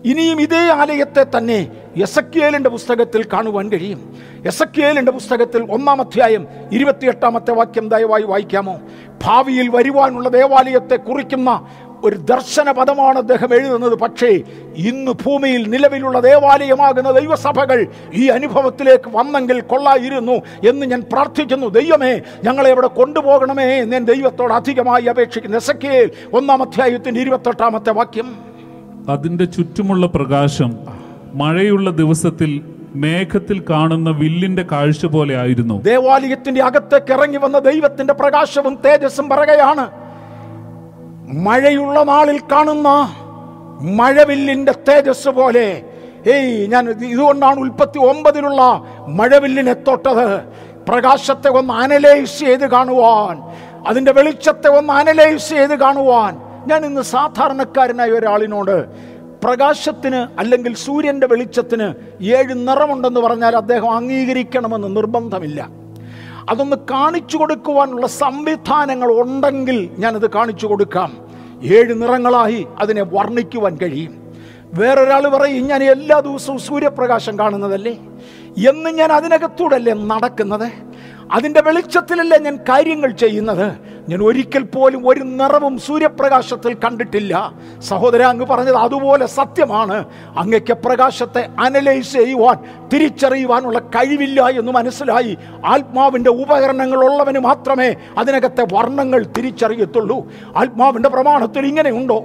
ഇനിയും ഇതേ ആലയത്തെ തന്നെ യസക്കിയേലിന്റെ പുസ്തകത്തിൽ കാണുവാൻ കഴിയും. യസക്കിയേലിന്റെ പുസ്തകത്തിൽ ഒന്നാം അധ്യായം ഇരുപത്തിയെട്ടാമത്തെ വാക്യം ദയവായി വായിക്കാമോ? ഭാവിയിൽ വരുവാനുള്ള ദേവാലയത്തെ കുറിക്കുന്ന ഒരു ദർശന പദമാണ് അദ്ദേഹം എഴുതുന്നത്. പക്ഷേ ഇന്ന് ഭൂമിയിൽ നിലവിലുള്ള ദേവാലയമാകുന്ന ദൈവസഭകൾ ഈ അനുഭവത്തിലേക്ക് വന്നെങ്കിൽ കൊള്ളായിരുന്നു എന്ന് ഞാൻ പ്രാർത്ഥിക്കുന്നു. ദൈവമേ ഞങ്ങളെ ഇവിടെ കൊണ്ടുപോകണമേ എന്ന് ഞാൻ ദൈവത്തോട് അധികമായി അപേക്ഷിക്കുന്നു. എസക്കേൽ ഒന്നാം അധ്യായത്തിന്റെ ഇരുപത്തെട്ടാമത്തെ വാക്യം. അതിന്റെ ചുറ്റുമുള്ള പ്രകാശം മഴയുള്ള ദിവസത്തിൽ മേഘത്തിൽ കാണുന്ന വില്ലിന്റെ കാഴ്ച പോലെ ആയിരുന്നു. ദേവാലയത്തിന്റെ അകത്തേക്ക് ഇറങ്ങി വന്ന ദൈവത്തിന്റെ പ്രകാശവും തേജസ്സും പറയുകയാണ് മഴയുള്ള നാളിൽ കാണുന്ന മഴവില്ലിന്റെ തേജസ് പോലെ. ഏയ് ഞാൻ ഇത് ഇതുകൊണ്ടാണ് ഉൽപ്പത്തി ഒമ്പതിലുള്ള മഴവില്ലിനെ തൊട്ടത്. പ്രകാശത്തെ ഒന്ന് അനലൈസ് ചെയ്ത് കാണുവാൻ. അതിന്റെ വെളിച്ചത്തെ ഒന്ന് അനലൈസ് ചെയ്ത് കാണുവാൻ. ഞാൻ ഇന്ന് സാധാരണക്കാരനായ ഒരാളിനോട് പ്രകാശത്തിന് അല്ലെങ്കിൽ സൂര്യന്റെ വെളിച്ചത്തിന് ഏഴ് നിറമുണ്ടെന്ന് പറഞ്ഞാൽ അദ്ദേഹം അംഗീകരിക്കണമെന്ന് നിർബന്ധമില്ല. അതൊന്ന് കാണിച്ചു കൊടുക്കുവാനുള്ള സംവിധാനങ്ങൾ ഉണ്ടെങ്കിൽ ഞാനത് കാണിച്ചു കൊടുക്കാം. ഏഴ് നിറങ്ങളായി അതിനെ വർണിക്കുവാൻ കഴിയും. വേറൊരാൾ പറയും ഞാൻ എല്ലാ ദിവസവും സൂര്യപ്രകാശം കാണുന്നതല്ലേ? എന്ന് ഞാൻ അതിനകത്തൂടല്ലേ നടക്കുന്നത്? അതിന്റെ വെളിച്ചത്തിലല്ലേ ഞാൻ കാര്യങ്ങൾ ചെയ്യുന്നത്? ഞാൻ ഒരിക്കൽ പോലും ഒരു നിറവും സൂര്യപ്രകാശത്തിൽ കണ്ടിട്ടില്ല. സഹോദര അങ്ങ് പറഞ്ഞത് അതുപോലെ സത്യമാണ്. അങ്ങയ്ക്ക് പ്രകാശത്തെ അനലൈസ് ചെയ്യുവാൻ തിരിച്ചറിയുവാനുള്ള കഴിവില്ല എന്ന് മനസ്സിലായി. ആത്മാവിന്റെ ഉപകരണങ്ങൾ ഉള്ളവന് മാത്രമേ അതിനകത്തെ വർണങ്ങൾ തിരിച്ചറിയത്തുള്ളൂ. ആത്മാവിന്റെ പ്രമാണത്തിൽ ഇങ്ങനെ ഉണ്ടോ?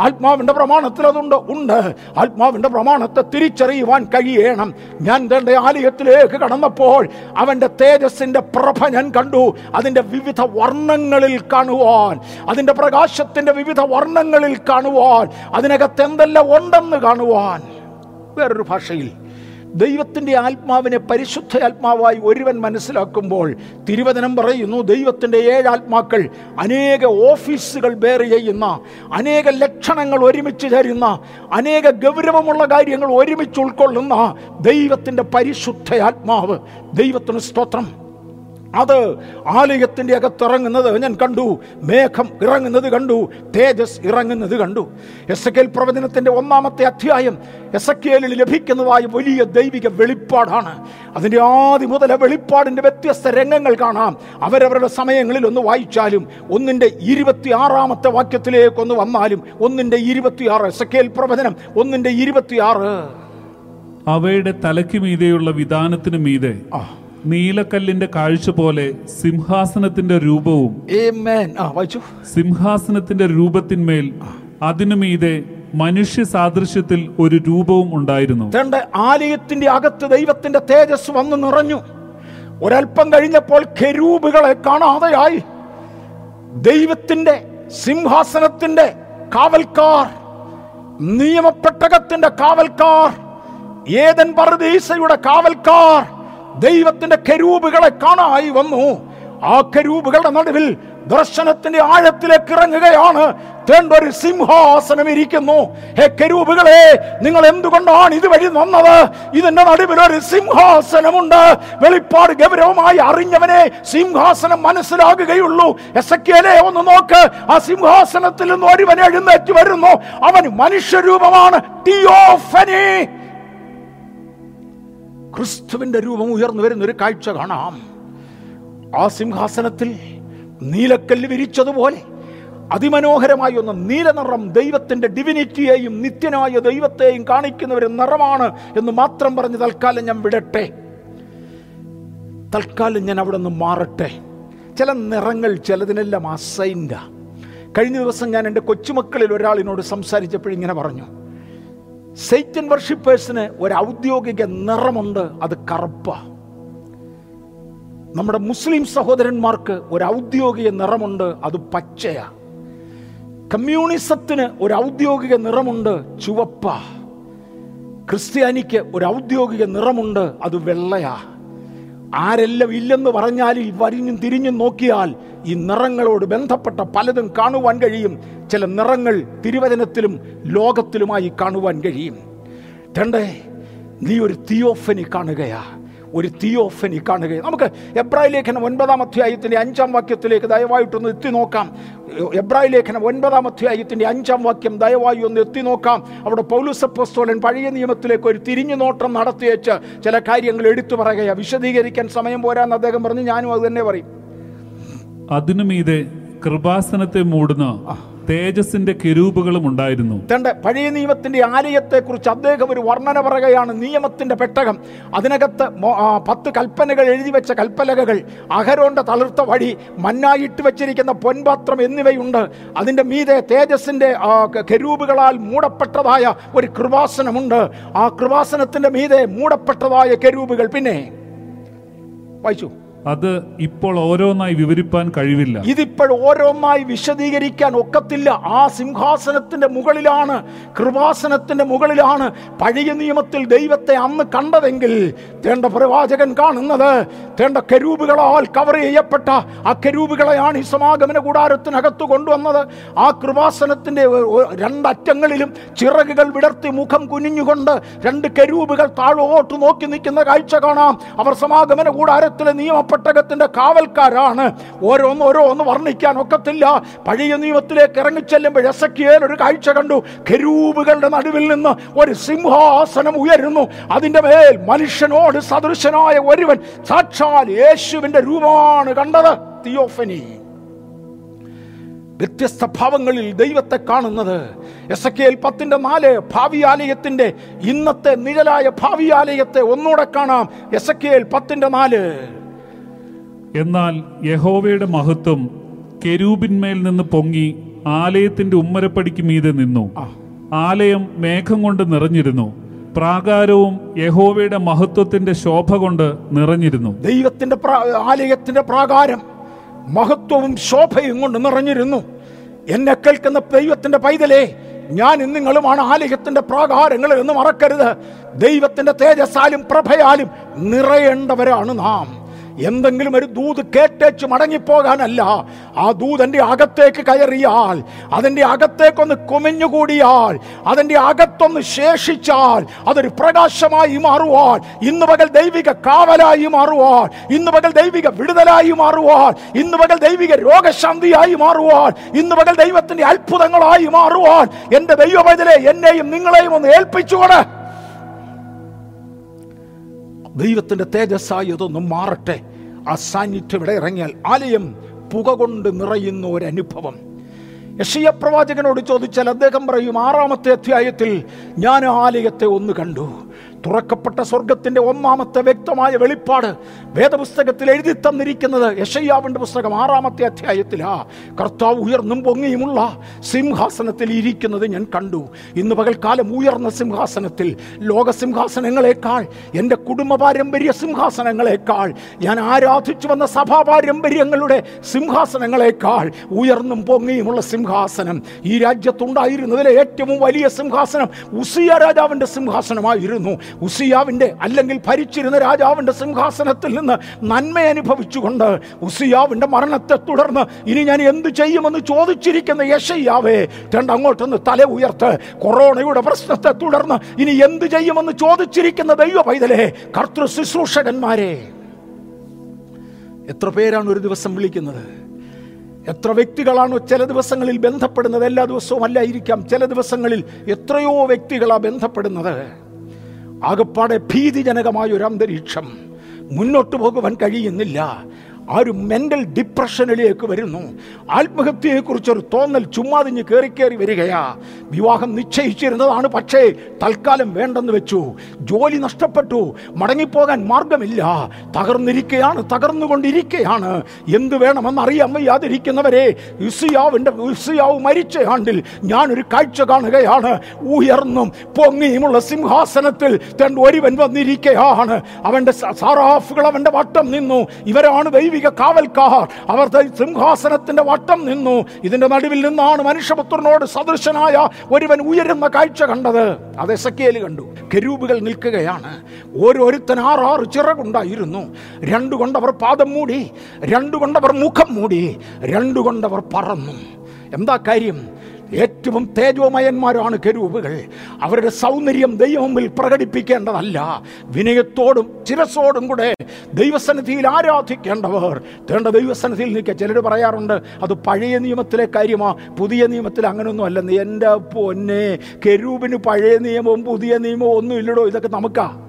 ആത്മാവിന്റെ പ്രമാണത്തിൽ അതുണ്ടോ. ഉണ്ട്. ആത്മാവിന്റെ പ്രമാണത്തെ തിരിച്ചറിയുവാൻ കഴിയണം. ഞാൻ തന്റെ ആലയത്തിലേക്ക് കടന്നപ്പോൾ അവന്റെ തേജസ്സിന്റെ പ്രഭ ഞാൻ കണ്ടു. അതിന്റെ വിവിധ വർണങ്ങളിൽ കാണുവാൻ അതിന്റെ പ്രകാശത്തിന്റെ വിവിധ വർണങ്ങളിൽ കാണുവാൻ അതിനകത്ത് എന്തെല്ലാം ഉണ്ടെന്ന് കാണുവാൻ. വേറൊരു ഭാഷയിൽ ദൈവത്തിന്റെ ആത്മാവിനെ പരിശുദ്ധ ആത്മാവായി ഒരുവൻ മനസ്സിലാക്കുമ്പോൾ തിരുവചനം പറയുന്നു ദൈവത്തിന്റെ ഏഴ് ആത്മാക്കൾ അനേക ഓഫീസുകൾ ബെയർ ചെയ്യുന്ന അനേക ലക്ഷണങ്ങൾ ഒരുമിച്ച് തരുന്ന അനേക ഗൗരവമുള്ള കാര്യങ്ങൾ ഒരുമിച്ച് ഉൾക്കൊള്ളുന്ന ദൈവത്തിന്റെ പരിശുദ്ധ ആത്മാവ്. ദൈവത്തിന് സ്തോത്രം. അത് ആലയത്തിന്റെ അകത്തിറങ്ങുന്നത് ഞാൻ കണ്ടു. മേഘം ഇറങ്ങുന്നത് കണ്ടു. തേജസ് ഇറങ്ങുന്നത് കണ്ടു. എസ് എ കെൽ പ്രവചനത്തിന്റെ ഒന്നാമത്തെ അധ്യായം എസ് എ ലഭിക്കുന്നതായ വലിയ ദൈവിക വെളിപ്പാടാണ്. അതിന്റെ ആദ്യ മുതൽ വെളിപ്പാടിന്റെ വ്യത്യസ്ത രംഗങ്ങൾ കാണാം. അവരവരുടെ സമയങ്ങളിൽ ഒന്ന് വായിച്ചാലും ഒന്നിന്റെ ഇരുപത്തി ആറാമത്തെ വാക്യത്തിലേക്ക് ഒന്ന് വന്നാലും ഒന്നിന്റെ ഇരുപത്തിയാറ്. എസ് എ കെൽ പ്രവചനം ഒന്നിന്റെ ഇരുപത്തിയാറ്. അവയുടെ തലയ്ക്ക് മീതെയുള്ള വിധാനത്തിന് മീതെ ആ. നീലക്കല്ലിന്റെ കാഴ്ച പോലെ സിംഹാസനത്തിന്റെ രൂപവും സിംഹാസനത്തിന്റെ രൂപത്തിന്മേൽ അതിനുമീതെ മനുഷ്യ സാദൃശ്യത്തിൽ ഒരു രൂപവും ഉണ്ടായിരുന്നു. തന്റെ ആലയത്തിന്റെ അകത്ത് ദൈവത്തിന്റെ തേജസ് വന്നു നിറഞ്ഞു. ഒരൽപ്പം കഴിഞ്ഞപ്പോൾ കെരൂബുകളെ കാണാതെയായി. ദൈവത്തിന്റെ സിംഹാസനത്തിന്റെ കാവൽക്കാർ നിയമപ്പെട്ടകത്തിന്റെ കാവൽക്കാർ ഏതൻ പർദീസയുടെ കാവൽക്കാർ ദൈവത്തിന്റെ കരൂപുകളെ കാണായി വന്നു. ആ കരൂപുകളുടെ നടുവിൽ ദർശനത്തിന്റെ ആഴത്തിലേക്ക് ഇറങ്ങുകയാണ്. തേണ്ടൊരു സിംഹാസനം ഇരിക്കുന്നു. ഹേ കരൂപുകളെ നിങ്ങൾ എന്തുകൊണ്ടാണ് ഇതുവഴി വന്നത്? ഇതിന്റെ നടുവിൽ ഒരു സിംഹാസനമുണ്ട്. വെളിപ്പാട് ഗൗരവമായി അറിഞ്ഞവനെ സിംഹാസനം മനസ്സിലാകുകയുള്ളൂ. എസക്കേലെ ഒന്ന് നോക്ക്. ആ സിംഹാസനത്തിൽ നിന്ന് ഒരുവൻ എഴുന്നേറ്റ് വരുന്നു. അവൻ മനുഷ്യരൂപമാണ്. തിയോഫനി. ക്രിസ്തുവിന്റെ രൂപം ഉയർന്നു വരുന്ന ഒരു കാഴ്ച കാണാം. ആ സിംഹാസനത്തിൽ നീലക്കല്ല് വിരിച്ചതുപോലെ അതിമനോഹരമായ ഒന്ന് നീലനിറം ദൈവത്തിന്റെ ഡിവിനിറ്റിയെയും നിത്യനായ ദൈവത്തെയും കാണിക്കുന്ന ഒരു നിറമാണ് എന്ന് മാത്രം പറഞ്ഞ് തൽക്കാലം ഞാൻ വിടട്ടെ. തൽക്കാലം ഞാൻ അവിടെ നിന്ന് മാറട്ടെ. ചില നിറങ്ങൾ ചിലതിനെല്ലാം അസൈൻഡാ. കഴിഞ്ഞ ദിവസം ഞാൻ എന്റെ കൊച്ചുമക്കളിൽ ഒരാളിനോട് സംസാരിച്ചപ്പോഴിങ്ങനെ പറഞ്ഞു. സൈറ്റൻ വർഷിപ്പേഴ്സിന് ഒരു ഔദ്യോഗിക നിറമുണ്ട് അത് കറുപ്പ. നമ്മുടെ മുസ്ലിം സഹോദരന്മാർക്ക് ഒരു ഔദ്യോഗിക നിറമുണ്ട് അത് പച്ചയാ. കമ്മ്യൂണിസത്തിന് ഒരു ഔദ്യോഗിക നിറമുണ്ട് ചുവപ്പ. ക്രിസ്ത്യാനിക്ക് ഒരു ഔദ്യോഗിക നിറമുണ്ട് അത് വെള്ളയാ. ആരെല്ലാം ഇല്ലെന്ന് പറഞ്ഞാൽ വരിഞ്ഞും തിരിഞ്ഞും നോക്കിയാൽ ഈ നിറങ്ങളോട് ബന്ധപ്പെട്ട പലതും കാണുവാൻ കഴിയും. ചില നിറങ്ങൾ തിരുവചനത്തിലും ലോകത്തിലുമായി കാണുവാൻ കഴിയും. തണ്ടേ നീ ഒരു തിയോഫനി കാണുകയാ. ഒരു തിയോഫനി കാണുകയും. നമുക്ക് എബ്രായ ലേഖനം ഒൻപതാം അധ്യായത്തിന്റെ അഞ്ചാം വാക്യത്തിലേക്ക് ദയവായിട്ടൊന്ന് എത്തി നോക്കാം. എബ്രായ ലേഖനം ഒൻപതാം അധ്യായത്തിന്റെ അഞ്ചാം വാക്യം ദയവായി ഒന്ന് എത്തി നോക്കാം. അവിടെ പൗലുസപ്പോസ്തോലൻ പഴയ നിയമത്തിലേക്ക് ഒരു തിരിഞ്ഞു നോട്ടം നടത്തിയേച്ച് ചില കാര്യങ്ങൾ എടുത്തു പറയുക വിശദീകരിക്കാൻ സമയം പോരാന്ന് അദ്ദേഹം പറഞ്ഞു ഞാനും അത് തന്നെ പറയും. അതിനുമീതെ കൃപാസനത്തെ മൂടുന്ന തേജസ്സിന്റെ കിരൂപുകളും ഉണ്ടായിരുന്നു. തന്റെ പഴയ നിയമത്തിന്റെ ആലയത്തെക്കുറിച്ച് അദ്ദേഹം ഒരു വർണന പറയുകയാണ് നിയമത്തിന്റെ പെട്ടകം. അതിനകത്ത് പത്ത് കൽപ്പനകൾ എഴുതി വെച്ച കൽപ്പലകകൾ അഹരോന്റെ തളിർത്ത വഴി മന്നായിട്ട് വെച്ചിരിക്കുന്ന പൊൻപാത്രം എന്നിവയുണ്ട്. അതിന്റെ മീതെ തേജസിന്റെ ആ, മൂടപ്പെട്ടതായ ഒരു കൃപാസനമുണ്ട്. ആ കൃപാസനത്തിന്റെ മീതെ മൂടപ്പെട്ടതായ കെരൂപുകൾ. പിന്നെ വായിച്ചു. അത് ഇപ്പോൾ ഓരോന്നായി വിവരിപ്പാൻ കഴിവില്ല. ഇതിപ്പോൾ ഓരോന്നായി വിശദീകരിക്കാൻ ഒക്കത്തില്ല. ആ സിംഹാസനത്തിന്റെ മുകളിലാണ് കൃപാസനത്തിന്റെ മുകളിലാണ് പഴയ നിയമത്തിൽ ദൈവത്തെ അന്ന് കണ്ടതെങ്കിൽ തേണ്ട പ്രവാചകൻ കാണുന്നത് തേണ്ട കരൂപുകളാൽ കവർ ചെയ്യപ്പെട്ട ആ കരൂപുകളെയാണ് ഈ സമാഗമന കൂടാരത്തിനകത്ത് കൊണ്ടുവന്നത്. ആ കൃപാസനത്തിന്റെ രണ്ടറ്റങ്ങളിലും ചിറകുകൾ വിടർത്തി മുഖം കുനിഞ്ഞുകൊണ്ട് രണ്ട് കരൂപുകൾ താഴോട്ട് നോക്കി നിൽക്കുന്ന കാഴ്ച കാണാം. അവർ സമാഗമന കൂടാരത്തിലെ നിയമപ്പെട്ടകത്തിന്റെ കാവൽക്കാരാണ്. ഓരോന്ന് ഓരോന്ന് വർണിക്കാൻ ഒക്കത്തില്ല പഴയ നിയമത്തിലേക്ക് ഇറങ്ങിച്ചെല്ലുമ്പോൾ എസക്കിയേൽ ഒരു കാഴ്ച കണ്ടു. കരൂപുകളുടെ നടുവിൽ നിന്ന് ഒരു സിംഹാസനം ഉയരുന്നു. അതിന്റെ മേൽ മനുഷ്യനോട് സദൃശനായ ഒരുവൻ സാക്ഷാൽ യേശുവിന്റെ രൂപമാണ് കണ്ടത്. തിയോഫനി. വ്യത്യസ്ത ഭാവങ്ങളിൽ ദൈവത്തെ കാണുന്നത്. എസ് കെ എൽ പത്തിന്റെ നാല് ഭാവി ആലയത്തിന്റെ ഇന്നത്തെ നിഴലായ ഭാവി ആലയത്തെ ഒന്നുകൂടെ കാണാം. എസ് കെ എൽ പത്തിന്റെ നാല്. എന്നാൽ യഹോവയുടെ മഹത്വം കെരൂബിന്മേൽ നിന്ന് പൊങ്ങി ആലയത്തിന്റെ ഉമ്മരപ്പടിക്ക് മീതെ നിന്നു. ആലയം മേഘം കൊണ്ട് നിറഞ്ഞിരുന്നു. പ്രാകാരവും യഹോവയുടെ മഹത്വത്തിന്റെ ശോഭ കൊണ്ട് നിറഞ്ഞിരുന്നു. ദൈവത്തിന്റെ ആലയത്തിന്റെ പ്രാകാരം മഹത്വവും ശോഭയും കൊണ്ട് നിറഞ്ഞിരുന്നു. എന്നെ കേൾക്കുന്ന ദൈവത്തിന്റെ പൈതലേ ഞാൻ നിങ്ങളുമാണ് ആലയത്തിന്റെ പ്രാകാരങ്ങൾ എന്ന് മറക്കരുത്. ദൈവത്തിന്റെ തേജസ്സാലും പ്രഭയാലും നിറയേണ്ടവരാണ് നാം. എന്തെങ്കിലും ഒരു ദൂത് കേട്ടേച്ച് മടങ്ങിപ്പോകാനല്ല. ആ ദൂതന്റെ അകത്തേക്ക് കയറിയാൽ അതിന്റെ അകത്തേക്കൊന്ന് കുമിഞ്ഞുകൂടിയാൽ അതിന്റെ അകത്തൊന്ന് ശേഷിച്ചാൽ അതൊരു പ്രകാശമായി മാറുവാൻ ഇന്ന് പകൽ ദൈവിക കാവലായി മാറുവാൻ ഇന്ന് പകൽ ദൈവിക വിടുതലായി മാറുവാൻ ഇന്ന് പകൽ ദൈവിക രോഗശാന്തിയായി മാറുവാൻ ഇന്ന് പകൽ ദൈവത്തിന്റെ അത്ഭുതങ്ങളായി മാറുവാൻ എന്റെ ദൈവവൈതലെ എന്നെയും നിങ്ങളെയും ഒന്ന് ഏൽപ്പിച്ചുകൊണ്ട് ദൈവത്തിന്റെ തേജസ്സായി അതൊന്നും മാറട്ടെ. ആ സാന്നിധ്യം ഇവിടെ ഇറങ്ങിയാൽ ആലയം പുക കൊണ്ട് നിറയുന്ന ഒരു അനുഭവം. യഷിയ പ്രവാചകനോട് ചോദിച്ചാൽ അദ്ദേഹം പറയും ആറാമത്തെ അധ്യായത്തിൽ ഞാൻ ആലയത്തെ ഒന്ന് കണ്ടു. തുറക്കപ്പെട്ട സ്വർഗത്തിന്റെ ഒന്നാമത്തെ വ്യക്തമായ വെളിപ്പാട് വേദപുസ്തകത്തിൽ എഴുതി തന്നിരിക്കുന്നത് യശയ്യാവിന്റെ പുസ്തകം ആറാമത്തെ അധ്യായത്തിലാ. കർത്താവ് ഉയർന്നും പൊങ്ങിയുമുള്ള സിംഹാസനത്തിൽ ഇരിക്കുന്നത് ഞാൻ കണ്ടു. ഇന്ന് പകൽക്കാലം ഉയർന്ന സിംഹാസനത്തിൽ ലോക സിംഹാസനങ്ങളെക്കാൾ എന്റെ കുടുംബ പാരമ്പര്യ സിംഹാസനങ്ങളെക്കാൾ ഞാൻ ആരാധിച്ചു വന്ന സഭാ പാരമ്പര്യങ്ങളുടെ സിംഹാസനങ്ങളെക്കാൾ ഉയർന്നും പൊങ്ങിയുമുള്ള സിംഹാസനം ഈ രാജ്യത്തുണ്ടായിരുന്നതിലെ ഏറ്റവും വലിയ സിംഹാസനം ഉസിയ രാജാവിന്റെ സിംഹാസനമായിരുന്നു. ഉസിയാവിന്റെ അല്ലെങ്കിൽ ഭരിച്ചിരുന്ന രാജാവിന്റെ സിംഹാസനത്തിൽ നിന്ന് നന്മ അനുഭവിച്ചുകൊണ്ട് ഉസിയാവിന്റെ മരണത്തെ തുടർന്ന് ഇനി ഞാൻ എന്ത് ചെയ്യുമെന്ന് ചോദിച്ചിരിക്കുന്ന യശയ്യാവേ രണ്ടങ്ങോട്ടൊന്ന് തല ഉയർത്ത് കൊറോണയുടെ പ്രശ്നത്തെ തുടർന്ന് ഇനി എന്ത് ചെയ്യുമെന്ന് ചോദിച്ചിരിക്കുന്ന ദൈവ പൈതലേ കർത്തൃ ശുശ്രൂഷകന്മാരെ. എത്ര പേരാണ് ഒരു ദിവസം വിളിക്കുന്നത്? എത്ര വ്യക്തികളാണോ ചില ദിവസങ്ങളിൽ ബന്ധപ്പെടുന്നത്? എല്ലാ ദിവസവും അല്ലായിരിക്കാം ചില ദിവസങ്ങളിൽ എത്രയോ വ്യക്തികളാണ് ബന്ധപ്പെടുന്നത്. ആകപ്പാടെ ഭീതിജനകമായ ഒരു അന്തരീക്ഷം മുന്നോട്ട് പോകുവാൻ കഴിയുന്നില്ല. ആ ഒരു മെന്റൽ ഡിപ്രഷനിലേക്ക് വരുന്നു. ആത്മഹത്യയെക്കുറിച്ചൊരു തോന്നൽ ചുമ്മാതിഞ്ഞ് കയറി കയറി വരികയാ. വിവാഹം നിശ്ചയിച്ചിരുന്നതാണ് പക്ഷേ തൽക്കാലം വേണ്ടെന്ന് വെച്ചു. ജോലി നഷ്ടപ്പെട്ടു. മടങ്ങിപ്പോകാൻ മാർഗമില്ല. തകർന്നിരിക്കുകയാണ് തകർന്നുകൊണ്ടിരിക്കുകയാണ് എന്ത് വേണമെന്ന് അറിയാൻ വയ്യാതിരിക്കുന്നവരെ യുസിയാവിന്റെ യുസിയാവ് മരിച്ച ആണ്ടിൽ ഞാനൊരു കാഴ്ച കാണുകയാണ്. ഉയർന്നും പൊങ്ങിയുമുള്ള സിംഹാസനത്തിൽ തന്റെ ഒരുവൻ വന്നിരിക്കുകയാണ് അവന്റെ സാറാഫുകൾ അവന്റെ വട്ടം നിന്നു. ഇവരാണ് ദൈവിക കാവൽക്കാർ അവർ സിംഹാസനത്തിന്റെ വട്ടം നിന്നു. ഇതിന്റെ നടുവിൽ നിന്നാണ് മനുഷ്യപുത്രനോട് സദൃശനായ ഒരുവൻ ഉയരുന്ന കാഴ്ച കണ്ടത്. അത് എസക്കിയേൽ കണ്ടു. കെരൂബുകൾ നിൽക്കുകയാണ്. ഓരോരുത്തൻ ആറാറ് ചിറകുണ്ടായിരുന്നു. രണ്ടു കൊണ്ടവർ പാദം മൂടി രണ്ടു കൊണ്ടവർ മുഖം മൂടി രണ്ടു കൊണ്ടവർ പറന്നു. എന്താ കാര്യം? ഏറ്റവും തേജോമയന്മാരാണ് കരൂപുകൾ. അവരുടെ സൗന്ദര്യം ദൈവമുമ്പിൽ പ്രകടിപ്പിക്കേണ്ടതല്ല. വിനയത്തോടും ചിരസോടും കൂടെ ദൈവസന്നിധിയിൽ ആരാധിക്കേണ്ടവർ. തേണ്ട ദൈവസന്നിധിയിൽ നിൽക്കുക ചിലർ പറയാറുണ്ട് അത് പഴയ നിയമത്തിലെ കാര്യമാ പുതിയ നിയമത്തിൽ അങ്ങനെയൊന്നും അല്ലെന്ന്. എന്റെ പൊന്നെ കരൂപിന് പഴയ നിയമവും പുതിയ നിയമവും ഒന്നും ഇല്ലടോ ഇതൊക്കെ നമുക്കാ.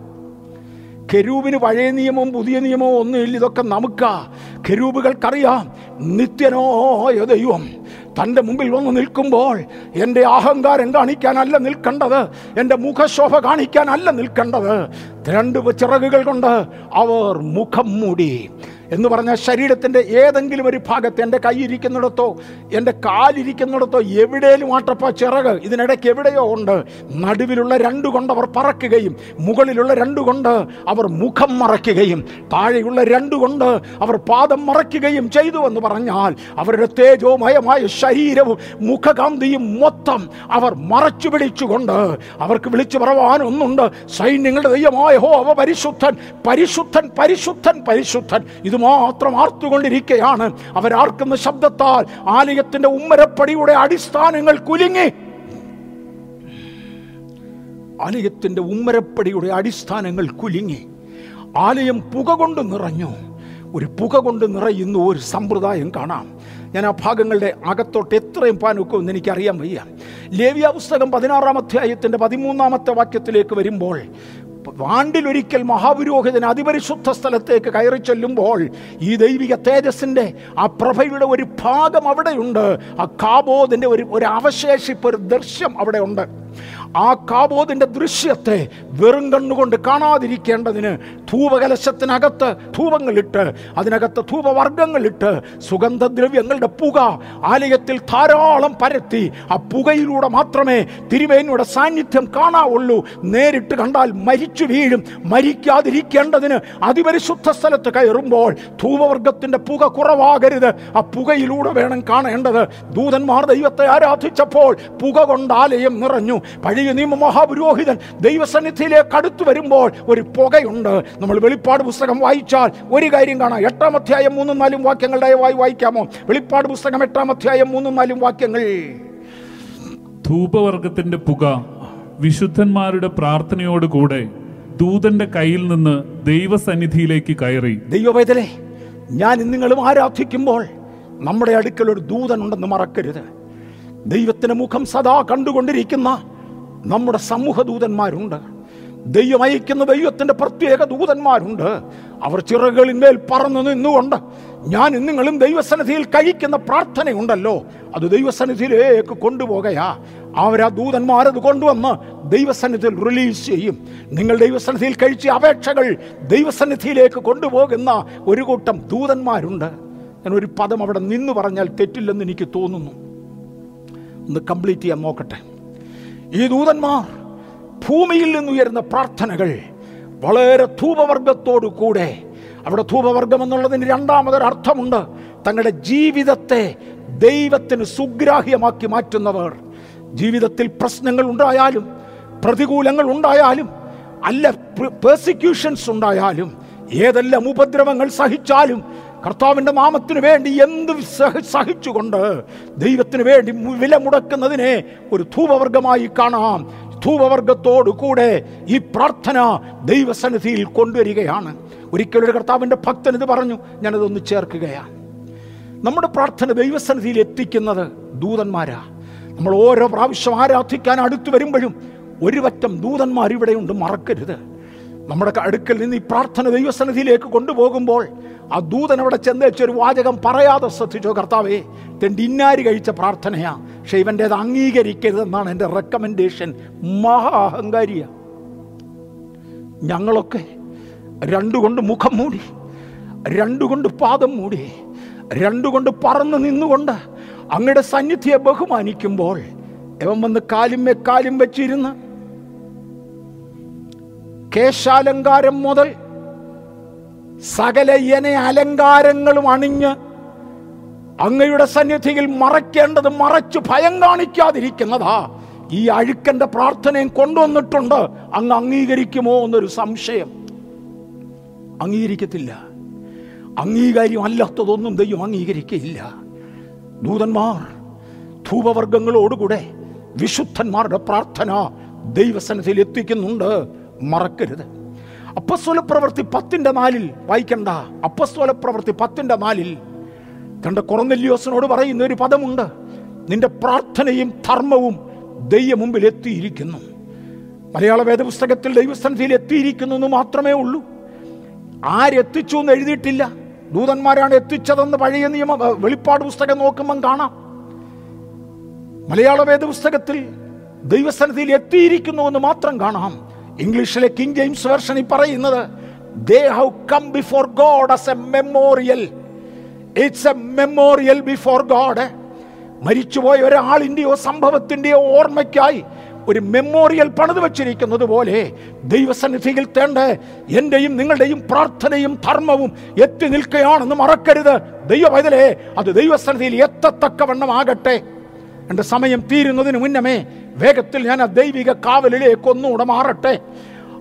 കെരൂബിന് പഴയ നിയമവും പുതിയ നിയമവും ഒന്നും ഇല്ല ഇതൊക്കെ നമുക്കാ. കെരൂബുകൾക്കറിയാം നിത്യനോയ ദൈവം തന്റെ മുമ്പിൽ വന്ന് നിൽക്കുമ്പോൾ എന്റെ അഹങ്കാരം കാണിക്കാനല്ല നിൽക്കേണ്ടത് എന്റെ മുഖശോഭ കാണിക്കാനല്ല നിൽക്കേണ്ടത്. രണ്ട് ചിറകുകൾ കൊണ്ട് അവർ മുഖം മൂടി. എന്ന് പറഞ്ഞാൽ ശരീരത്തിന്റെ ഏതെങ്കിലും ഒരു ഭാഗത്ത് എന്റെ കൈയിരിക്കുന്നിടത്തോ എന്റെ കാലിരിക്കുന്നിടത്തോ എവിടെയും ആട്ടപ്പ ചിറക് ഇതിനിടയ്ക്ക് എവിടെയോ ഉണ്ട്. നടുവിലുള്ള രണ്ടു കൊണ്ട് അവർ പറക്കുകയും മുകളിലുള്ള രണ്ടു കൊണ്ട് അവർ മുഖം മറയ്ക്കുകയും താഴെയുള്ള രണ്ടു കൊണ്ട് അവർ പാദം മറയ്ക്കുകയും ചെയ്തു എന്ന് പറഞ്ഞാൽ അവരുടെ തേജോമയമായ ശരീരവും മുഖകാന്തിയും മൊത്തം അവർ മറച്ചു പിടിച്ചുകൊണ്ട് അവർക്ക് വിളിച്ചു പറവാനൊന്നുണ്ട് സൈന്യങ്ങളുടെ ദൈവമായ ഹോ അവ പരിശുദ്ധൻ പരിശുദ്ധൻ പരിശുദ്ധൻ പരിശുദ്ധൻ. ഇത് മാത്രം ആർത്തുകൊണ്ടിരിക്കുകയാണ് അവരാർക്കുന്ന ശബ്ദത്താൽ ആലയത്തിന്റെ ഉമ്മരപ്പടിയുടെ അടിസ്ഥാനങ്ങൾ കുലുങ്ങി. ആലയത്തിന്റെ ഉമ്മരപ്പടിയുടെ അടിസ്ഥാനങ്ങൾ കുലുങ്ങി. ആലയം പുക കൊണ്ട് നിറഞ്ഞു. ഒരു പുക കൊണ്ട് നിറയുന്ന ഒരു സമ്പ്രദായം കാണാം. ഞാൻ ആ ഭാഗങ്ങളുടെ അകത്തോട്ട് എത്രയും പാനൊക്കുമെന്ന് എനിക്കറിയാൻ വയ്യ. ലേവ്യ പുസ്തകം പതിനാറാം അധ്യായത്തിന്റെ പതിമൂന്നാമത്തെ വാക്യത്തിലേക്ക് വരുമ്പോൾ ആണ്ടിലൊരിക്കൽ മഹാപുരോഹിതൻ അതിപരിശുദ്ധ സ്ഥലത്തേക്ക് കയറി ചെല്ലുമ്പോൾ ഈ ദൈവിക തേജസ്സിന്റെ ആ പ്രഭയുടെ ഒരു ഭാഗം അവിടെയുണ്ട്. ആ കാബോധിന്റെ ഒരു ഒരു അവശേഷിപ്പ് ഒരു ദൃശ്യം അവിടെ ഉണ്ട് ആ കാബോദിന്റെ ദൃശ്യത്തെ വെറും കണ്ണുകൊണ്ട് കാണാതിരിക്കേണ്ടതിന് ധൂപകലശത്തിനകത്ത് ധൂപങ്ങളിട്ട് അതിനകത്ത് ധൂപവർഗങ്ങളിട്ട് സുഗന്ധദ്രവ്യങ്ങളുടെ പുക ആലയത്തിൽ ധാരാളം പരത്തി ആ പുകയിലൂടെ മാത്രമേ തിരുവേനിയുടെ സാന്നിധ്യം കാണാവുള്ളൂ. നേരിട്ട് കണ്ടാൽ മരിച്ചു വീഴും. മരിക്കാതിരിക്കേണ്ടതിന് അതിപരിശുദ്ധ സ്ഥലത്ത് കയറുമ്പോൾ ധൂപവർഗത്തിന്റെ പുക കുറവാകരുത്. ആ പുകയിലൂടെ വേണം കാണേണ്ടത്. ദൂതന്മാർ ദൈവത്തെ ആരാധിച്ചപ്പോൾ പുക കൊണ്ട് ആലയം നിറഞ്ഞു. പഴയ നിയമ മഹാപുരോഹിതൻ ദൈവസന്നിധിയിലേക്ക് അടുത്തു വരുമ്പോൾ ഒരു പുകയുണ്ട്. നമ്മൾ വെളിപ്പാട് പുസ്തകം വായിച്ചാൽ ഒരു കാര്യം കാണാം. എട്ടാം അധ്യായം മൂന്നും നാലും വാക്യങ്ങൾ ദയവായി വായിക്കാമോ? വെളിപ്പാട് പുസ്തകം എട്ടാം അധ്യായം മൂന്നും നാലും വാക്യങ്ങൾ. ധൂപവർഗത്തിന്റെ പുക വിശുദ്ധന്മാരുടെ പ്രാർത്ഥനയോട് കൂടെ ദൂതന്റെ കയ്യിൽ നിന്ന് ദൈവസന്നിധിയിലേക്ക് കയറി. ദൈവവേദനെ ഞാൻ നിങ്ങളും ആരാധിക്കുമ്പോൾ നമ്മുടെ അടുക്കൽ ഒരു ദൂതനുണ്ടെന്ന് മറക്കരുത്. ദൈവത്തിന് മുഖം സദാ കണ്ടുകൊണ്ടിരിക്കുന്ന നമ്മുടെ സമൂഹ ദൂതന്മാരുണ്ട് ദൈവം അയക്കുന്ന ദൈവത്തിന്റെ പ്രത്യേക ദൂതന്മാരുണ്ട്. അവർ ചിറകളിന്മേൽ പറന്നു നിന്നുകൊണ്ട് ഞാൻ നിങ്ങളും ദൈവസന്നിധിയിൽ കഴിക്കുന്ന പ്രാർത്ഥനയുണ്ടല്ലോ. അത് ദൈവസന്നിധിയിലേക്ക് കൊണ്ടുപോകയാ. അവരാ ദൂതന്മാരത് കൊണ്ടുവന്ന് ദൈവസന്നിധിയിൽ റിലീസ് ചെയ്യും. നിങ്ങൾ ദൈവസന്നിധിയിൽ കഴിച്ച അപേക്ഷകൾ ദൈവസന്നിധിയിലേക്ക് കൊണ്ടുപോകുന്ന ഒരു കൂട്ടം ദൂതന്മാരുണ്ട്. ഞാൻ ഒരു പദം അവിടെ നിന്ന് പറഞ്ഞാൽ തെറ്റില്ലെന്ന് എനിക്ക് തോന്നുന്നു. ഒന്ന് കംപ്ലീറ്റ് ചെയ്യാൻ നോക്കട്ടെ. ഈ ദൂതന്മാർ ഭൂമിയിൽ നിന്നുയരുന്ന പ്രാർത്ഥനകൾ വളരെ ധൂപവർഗത്തോടു കൂടെ അവിടെ ധൂപവർഗം എന്നുള്ളതിന് രണ്ടാമതൊരു അർത്ഥമുണ്ട്. തങ്ങളുടെ ജീവിതത്തെ ദൈവത്തിന് സുഗ്രാഹ്യമാക്കി മാറ്റുന്നവർ. ജീവിതത്തിൽ പ്രശ്നങ്ങൾ ഉണ്ടായാലും പ്രതികൂലങ്ങൾ ഉണ്ടായാലും അല്ല പേഴ്സിക്യൂഷൻസ് ഉണ്ടായാലും ഏതെല്ലാം ഉപദ്രവങ്ങൾ സഹിച്ചാലും കർത്താവിന്റെ നാമത്തിന് വേണ്ടി എന്ത് സഹ- സഹിച്ചുകൊണ്ട് ദൈവത്തിന് വേണ്ടി വില മുടക്കുന്നതിനെ ഒരു ധൂപവർഗമായി കാണാം. ധൂപവർഗത്തോടു കൂടെ ഈ പ്രാർത്ഥന ദൈവസന്നിധിയിൽ കൊണ്ടുവരികയാണ്. ഒരിക്കലൊരു കർത്താവിന്റെ ഭക്തൻ ഇത് പറഞ്ഞു ഞാനതൊന്ന് ചേർക്കുകയാണ്. നമ്മുടെ പ്രാർത്ഥന ദൈവസന്നിധിയിൽ എത്തിക്കുന്നത് ദൂതന്മാരാ. നമ്മൾ ഓരോ പ്രാവശ്യം ആരാധിക്കാൻ അടുത്തു വരുമ്പോഴും ഒരു പറ്റം ദൂതന്മാർ ഇവിടെയുണ്ട് മറക്കരുത്. നമ്മുടെ അടുക്കൽ നിന്ന് ഈ പ്രാർത്ഥന ദൈവസന്നിധിയിലേക്ക് കൊണ്ടുപോകുമ്പോൾ ആ ദൂതൻ അവിടെ ചെന്നേച്ച ഒരു വാചകം പറയാതെ ശ്രദ്ധിച്ചോ കർത്താവേ തെണ്ടി ഇന്നാരി കഴിച്ച പ്രാർത്ഥനയാ. പക്ഷെ ഇവന്റേത് അംഗീകരിക്കരുതെന്നാണ് എന്റെ റെക്കമെൻഡേഷൻ മഹാ അഹങ്കാരിയ. ഞങ്ങളൊക്കെ രണ്ടുകൊണ്ട് മുഖം മൂടി രണ്ടുകൊണ്ട് പാദം മൂടി രണ്ടുകൊണ്ട് പറന്ന് നിന്നുകൊണ്ട് അങ്ങയുടെ സന്നിധിയെ ബഹുമാനിക്കുമ്പോൾ ഇവൻ വന്ന് കാലിന്മേ കാലും വെച്ചിരുന്ന് കേശാലങ്കാരം മുതൽ സകല ഇന അലങ്കാരങ്ങളും അണിഞ്ഞ് അങ്ങയുടെ സന്നിധിയിൽ മറയ്ക്കേണ്ടത് മറച്ചു ഭയം കാണിക്കാതിരിക്കുന്നതാ. ഈ അഴുക്കന്റെ പ്രാർത്ഥനയും കൊണ്ടുവന്നിട്ടുണ്ട്. അങ്ങ് അംഗീകരിക്കുമോ എന്നൊരു സംശയം. അംഗീകരിക്കത്തില്ല. അംഗീകാര്യം അല്ലാത്തതൊന്നും ദൈവം അംഗീകരിക്കില്ല ദൂതന്മാർ ധൂപവർഗങ്ങളോടുകൂടെ വിശുദ്ധന്മാരുടെ പ്രാർത്ഥന ദൈവസന്നിധിയിൽ എത്തിക്കുന്നുണ്ട്. മറക്കരുത്. അപ്പസ്വല പ്രവൃത്തി പത്തിന്റെ നാലിൽ വായിക്കണ്ട. അപ്പസ്വല പ്രവൃത്തി പത്തിന്റെ നാലിൽ കണ്ട കുറന്നെല്ലിയോസിനോട് പറയുന്ന ഒരു പദമുണ്ട്. നിന്റെ പ്രാർത്ഥനയും ധർമ്മവും ദൈവ മുമ്പിൽ എത്തിയിരിക്കുന്നു. മലയാള വേദപുസ്തകത്തിൽ ദൈവസന്ധിയിൽ എത്തിയിരിക്കുന്നു എന്ന് മാത്രമേ ഉള്ളൂ. ആരെത്തിച്ചു എന്ന് എഴുതിയിട്ടില്ല. ദൂതന്മാരാണ് എത്തിച്ചതെന്ന് പഴയ നിയമ വെളിപ്പാട് പുസ്തകം നോക്കുമ്പം കാണാം. മലയാള വേദപുസ്തകത്തിൽ ദൈവസന്നിധിയിൽ എത്തിയിരിക്കുന്നു എന്ന് മാത്രം കാണാം. ഇംഗ്ലീഷിലെ കിങ് ജെയിംസ് വെർഷനിൽ പറയുന്നത് they come before God as a memorial it's a memorial before God മരിച്ചുപോയ ഒരാളിന്റെയോ സംഭവത്തിന്റെയോ ഓർമ്മയ്ക്കായി ഒരു മെമ്മോറിയൽ പണിത് വച്ചിരിക്കുന്നത് പോലെ ദൈവസന്നിധിയിൽ തേണ്ട എന്റെയും നിങ്ങളുടെയും പ്രാർത്ഥനയും ധർമ്മവും എത്തി നിൽക്കുകയാണെന്ന് മറക്കരുത്. ദൈവവൈതലേ അത് ദൈവസന്നിധിയിൽ എത്തത്തക്കവണ്ണം ആകട്ടെ എന്റെ സമയം തീരുന്നതിന് മുന്നമേ വേഗത്തിൽ ഞാൻ ആ ദൈവിക കാവലിലേക്ക് ഒന്നുകൂടെ മാറട്ടെ.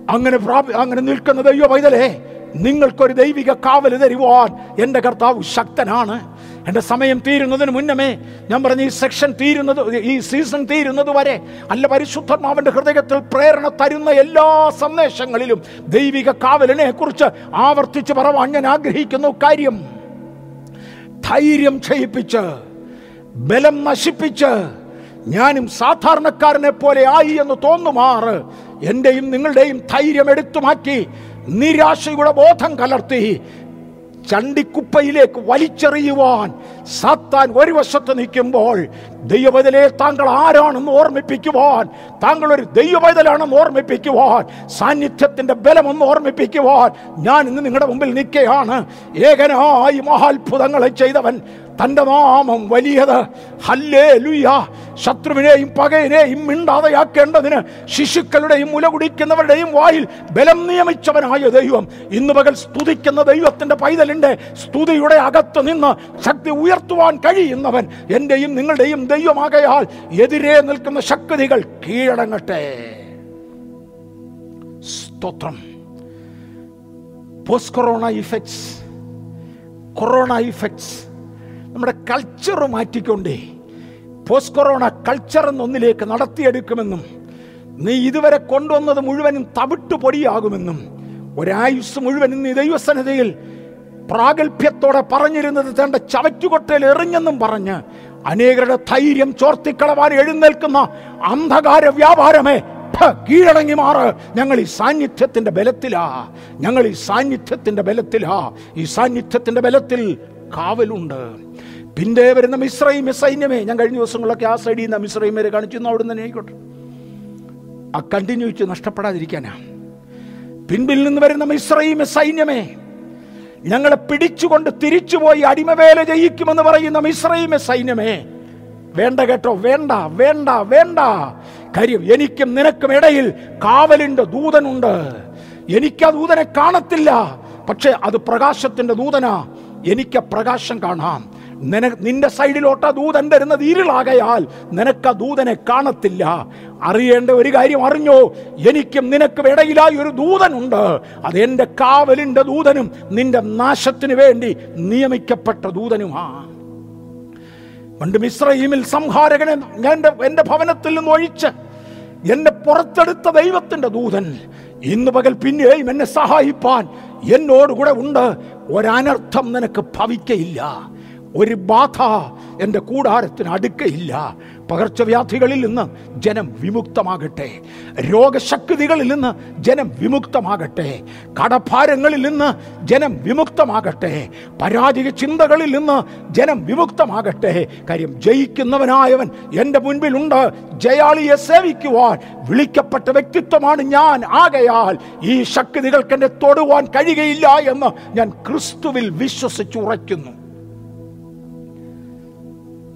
അങ്ങനെ അങ്ങനെ നിൽക്കുന്ന ദൈവ പൈതലേ നിങ്ങൾക്കൊരു ദൈവിക കാവൽ തരുവാൻ എന്റെ കർത്താവ് ശക്തനാണ്. എന്റെ സമയം തീരുന്നതിന് മുന്നമേ ഞാൻ പറഞ്ഞ ഈ സെക്ഷൻ തീരുന്നത് ഈ സീസൺ തീരുന്നത് വരെ അല്ല പരിശുദ്ധമാവന്റെ ഹൃദയത്തിൽ പ്രേരണ തരുന്ന എല്ലാ സന്ദേശങ്ങളിലും ദൈവിക കാവലിനെ കുറിച്ച് ആവർത്തിച്ച് പറവാൻ ഞാൻ ആഗ്രഹിക്കുന്നു. കാര്യം ധൈര്യം ക്ഷയിപ്പിച്ച് ബലം നശിപ്പിച്ച് ഞാനും സാധാരണക്കാരനെ പോലെ ആയി എന്ന് തോന്നുമാറ് എന്റെയും നിങ്ങളുടെയും ധൈര്യം എടുത്തു മാറ്റി നിരാശയുടെ ബോധം കലർത്തി ചണ്ടിക്കുപ്പയിലേക്ക് വലിച്ചെറിയുവാൻ സാത്താൻ ഒരു വശത്ത് നിൽക്കുമ്പോൾ ദൈവബദലെ താങ്കൾ ആരാണെന്ന് ഓർമ്മിപ്പിക്കുവാൻ താങ്കൾ ഒരു ദൈവബദലാണെന്ന് ഓർമ്മിപ്പിക്കുവാൻ സാന്നിധ്യത്തിന്റെ ബലമൊന്ന് ഓർമ്മിപ്പിക്കുവാൻ ഞാൻ ഇന്ന് നിങ്ങളുടെ മുമ്പിൽ നിൽക്കുകയാണ്. ഏകനായി മഹാത്ഭുതങ്ങളെ ചെയ്തവൻ തന്റെ നാമം വലിയത്. ഹല്ലേ ലുയ്യ ശത്രുവിനെയും പകയിനെയും മിണ്ടാതെയാക്കേണ്ടതിന് ശിശുക്കളുടെയും മുല കുടിക്കുന്നവരുടെയും വായിൽ ബലം നിയമിച്ചവനായ ദൈവം ഇന്ന് പകൽ സ്തുതിക്കുന്ന ദൈവത്തിന്റെ പൈതലിന്റെ സ്തുതിയുടെ അകത്ത് നിന്ന് ശക്തി ഉയർത്തുവാൻ കഴിയുന്നവൻ എന്റെയും നിങ്ങളുടെയും ദൈവമാകയാൽ എതിരെ നിൽക്കുന്ന ശക്തികൾ കീഴടങ്ങട്ടെ. സ്തോത്രം. Post corona effects corona effects നമ്മുടെ കൾച്ചർ മാറ്റിക്കൊണ്ടേ പോസ്റ്റ് കൊറോണ കൾച്ചർ എന്നൊന്നിലേക്ക് നടത്തിയെടുക്കുമെന്നും നീ ഇതുവരെ കൊണ്ടുവന്നത് മുഴുവനും തവിട്ട് പൊടിയാകുമെന്നും ഒരായുസ് മുഴുവനും നീ ദൈവസന്നിധിയിൽ പ്രാഗൽഭ്യത്തോടെ പറഞ്ഞിരുന്നത് തന്റെ ചവറ്റുകൊട്ടയിൽ എറിഞ്ഞെന്നും പറഞ്ഞ് അനേകരുടെ ധൈര്യം ചോർത്തിക്കളവാൻ എഴുന്നേൽക്കുന്ന അന്ധകാര വ്യാപാരമേ കീഴടങ്ങി മാറ്. ഞങ്ങൾ ഈ സാന്നിധ്യത്തിന്റെ ബലത്തിലാ. ഞങ്ങൾ ഈ സാന്നിധ്യത്തിന്റെ ബലത്തിലാ. ഈ സാന്നിധ്യത്തിന്റെ ബലത്തിൽ കാവലുണ്ട്. പിന്നെ വരുന്ന മിശ്രൈമ സൈന്യമേ ഞാൻ കഴിഞ്ഞ ദിവസങ്ങളിലൊക്കെ ആ സൈഡിൽ നിന്ന് മിശ്രൈമേരെ കാണിച്ചു അവിടെ നിന്ന് ആയിക്കോട്ടെ. ആ കണ്ടിന്യൂച്ച് നഷ്ടപ്പെടാതിരിക്കാനാ. പിൻപിൽ നിന്ന് വരുന്ന മിശ്രൈമ സൈന്യമേ ഞങ്ങളെ പിടിച്ചുകൊണ്ട് തിരിച്ചുപോയി അടിമവേല ജയിക്കുമെന്ന് പറയുന്ന മിശ്രൈമ സൈന്യമേ വേണ്ട കേട്ടോ വേണ്ട വേണ്ട വേണ്ട. കാര്യം എനിക്കും നിനക്കും ഇടയിൽ കാവലിന്റെ ദൂതനുണ്ട്. എനിക്ക് ആ ദൂതനെ കാണത്തില്ല പക്ഷെ അത് പ്രകാശത്തിന്റെ ദൂതനാ. എനിക്ക് പ്രകാശം കാണാം. നിന നിന്റെ സൈഡിലോട്ട് ദൂതൻ തരുന്നത് ഇരുളാകയാൽ നിനക്ക് ആ ദൂതനെ കാണത്തില്ല. അറിയേണ്ട ഒരു കാര്യം അറിഞ്ഞോ? എനിക്കും നിനക്കും ഇടയിലായി ഒരു ദൂതനുണ്ട്. അത് എന്റെ കാവലിന്റെ ദൂതനും നിന്റെ നാശത്തിന് വേണ്ടി നിയമിക്കപ്പെട്ട ദൂതനുമാ. പണ്ട് മിശ്രയിമിൽ സംഹാരകനെ എന്റെ എന്റെ ഭവനത്തിൽ നിന്ന് ഒഴിച്ച് എന്നെ പുറത്തെടുത്ത ദൈവത്തിന്റെ ദൂതൻ ഇന്ന് പകൽ പിന്നെയും എന്നെ സഹായിപ്പാൻ എന്നോടുകൂടെ ഉണ്ട്. ഒരനർത്ഥം നിനക്ക് ഭവിക്കയില്ല. ഒരു ബാധ എന്റെ കൂടാരത്തിന് അടുക്കയില്ല. പകർച്ചവ്യാധികളിൽ നിന്ന് ജനം വിമുക്തമാകട്ടെ. രോഗശക്തികളിൽ നിന്ന് ജനം വിമുക്തമാകട്ടെ. കടഭാരങ്ങളിൽ നിന്ന് ജനം വിമുക്തമാകട്ടെ. പരാജയ ചിന്തകളിൽ നിന്ന് ജനം വിമുക്തമാകട്ടെ. കാര്യം ജയിക്കുന്നവനായവൻ എന്റെ മുൻപിലുണ്ട്. ജയാളിയെ സേവിക്കുവാൻ വിളിക്കപ്പെട്ട വ്യക്തിത്വമാണ് ഞാൻ. ആകയാൽ ഈ ശക്തികൾക്ക് എന്നെ തൊടുവാൻ കഴിയുകയില്ല എന്ന് ഞാൻ ക്രിസ്തുവിൽ വിശ്വസിച്ചുറയ്ക്കുന്നു.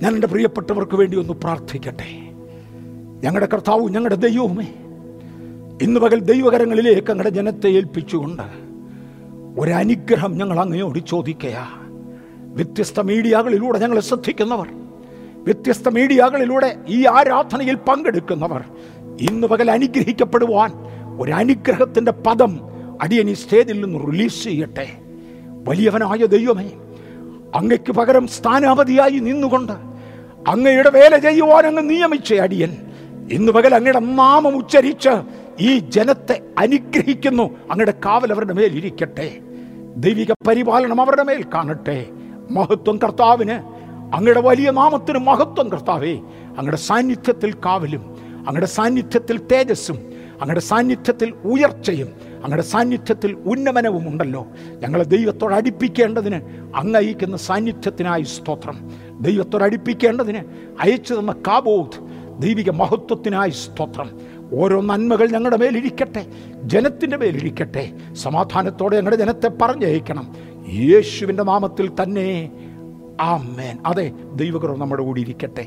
ഞാൻ എന്റെ പ്രിയപ്പെട്ടവർക്ക് വേണ്ടി ഒന്ന് പ്രാർത്ഥിക്കട്ടെ. ഞങ്ങളുടെ കർത്താവും ഞങ്ങളുടെ ദൈവവുമേ ഇന്ന് പകൽ ദൈവകരങ്ങളിലേക്ക് ഞങ്ങളുടെ ജനത്തെ ഏൽപ്പിച്ചുകൊണ്ട് ഒരനുഗ്രഹം ഞങ്ങൾ അങ്ങയോട് ചോദിക്കയാ. വ്യത്യസ്ത മീഡിയകളിലൂടെ ഞങ്ങളെ ശ്രദ്ധിക്കുന്നവർ വ്യത്യസ്ത മീഡിയകളിലൂടെ ഈ ആരാധനയിൽ പങ്കെടുക്കുന്നവർ ഇന്ന് പകൽ അനുഗ്രഹിക്കപ്പെടുവാൻ ഒരനുഗ്രഹത്തിന്റെ പദം അടിയൻ ഈ സ്റ്റേജിൽ നിന്ന് റിലീസ് ചെയ്യട്ടെ. വലിയവനായ ദൈവമേ അങ്ങയ്ക്ക് പകരം സ്ഥാനാപതിയായി നിന്നുകൊണ്ട് അങ്ങയുടെ വേല ചെയ്യുവാൻ അങ്ങ് നിയമിച്ച അടിയൻ. ഇന്ന് പകൽ അങ്ങയുടെ നാമം ഉച്ചരിച്ച് ഈ ജനത്തെ അനുഗ്രഹിക്കുന്നു. അങ്ങയുടെ കാവൽ അവരുടെ മേൽ ഇരിക്കട്ടെ. ദൈവിക പരിപാലനം അവരുടെ മേൽ കാണട്ടെ. മഹത്വം കർത്താവിന് അങ്ങയുടെ വലിയ നാമത്തിന് മഹത്വം കർത്താവേ. അങ്ങയുടെ സാന്നിധ്യത്തിൽ കാവലും അങ്ങയുടെ സാന്നിധ്യത്തിൽ തേജസ്സും അങ്ങയുടെ സാന്നിധ്യത്തിൽ ഉയർച്ചയും അങ്ങയുടെ സാന്നിധ്യത്തിൽ ഉന്നമനവും ഉണ്ടല്ലോ ഞങ്ങളെ ദൈവത്തോട് അടുപ്പിക്കേണ്ടതിന് അങ്ങ് അയക്കുന്ന സാന്നിധ്യത്തിനായി സ്തോത്രം. ദൈവത്തോട് അടുപ്പിക്കേണ്ടതിന് അയച്ചു തന്ന കാബോധ് ദൈവിക മഹത്വത്തിനായി സ്തോത്രം. ഓരോ നന്മകൾ ഞങ്ങളുടെ മേലിരിക്കട്ടെ ജനത്തിന്റെ മേലിരിക്കട്ടെ. സമാധാനത്തോടെ ഞങ്ങളുടെ ജനത്തെ പറഞ്ഞയക്കണം. യേശുവിന്റെ നാമത്തിൽ തന്നെ. ആമേൻ. അതെ ദൈവകൃപ നമ്മുടെ കൂടി ഇരിക്കട്ടെ.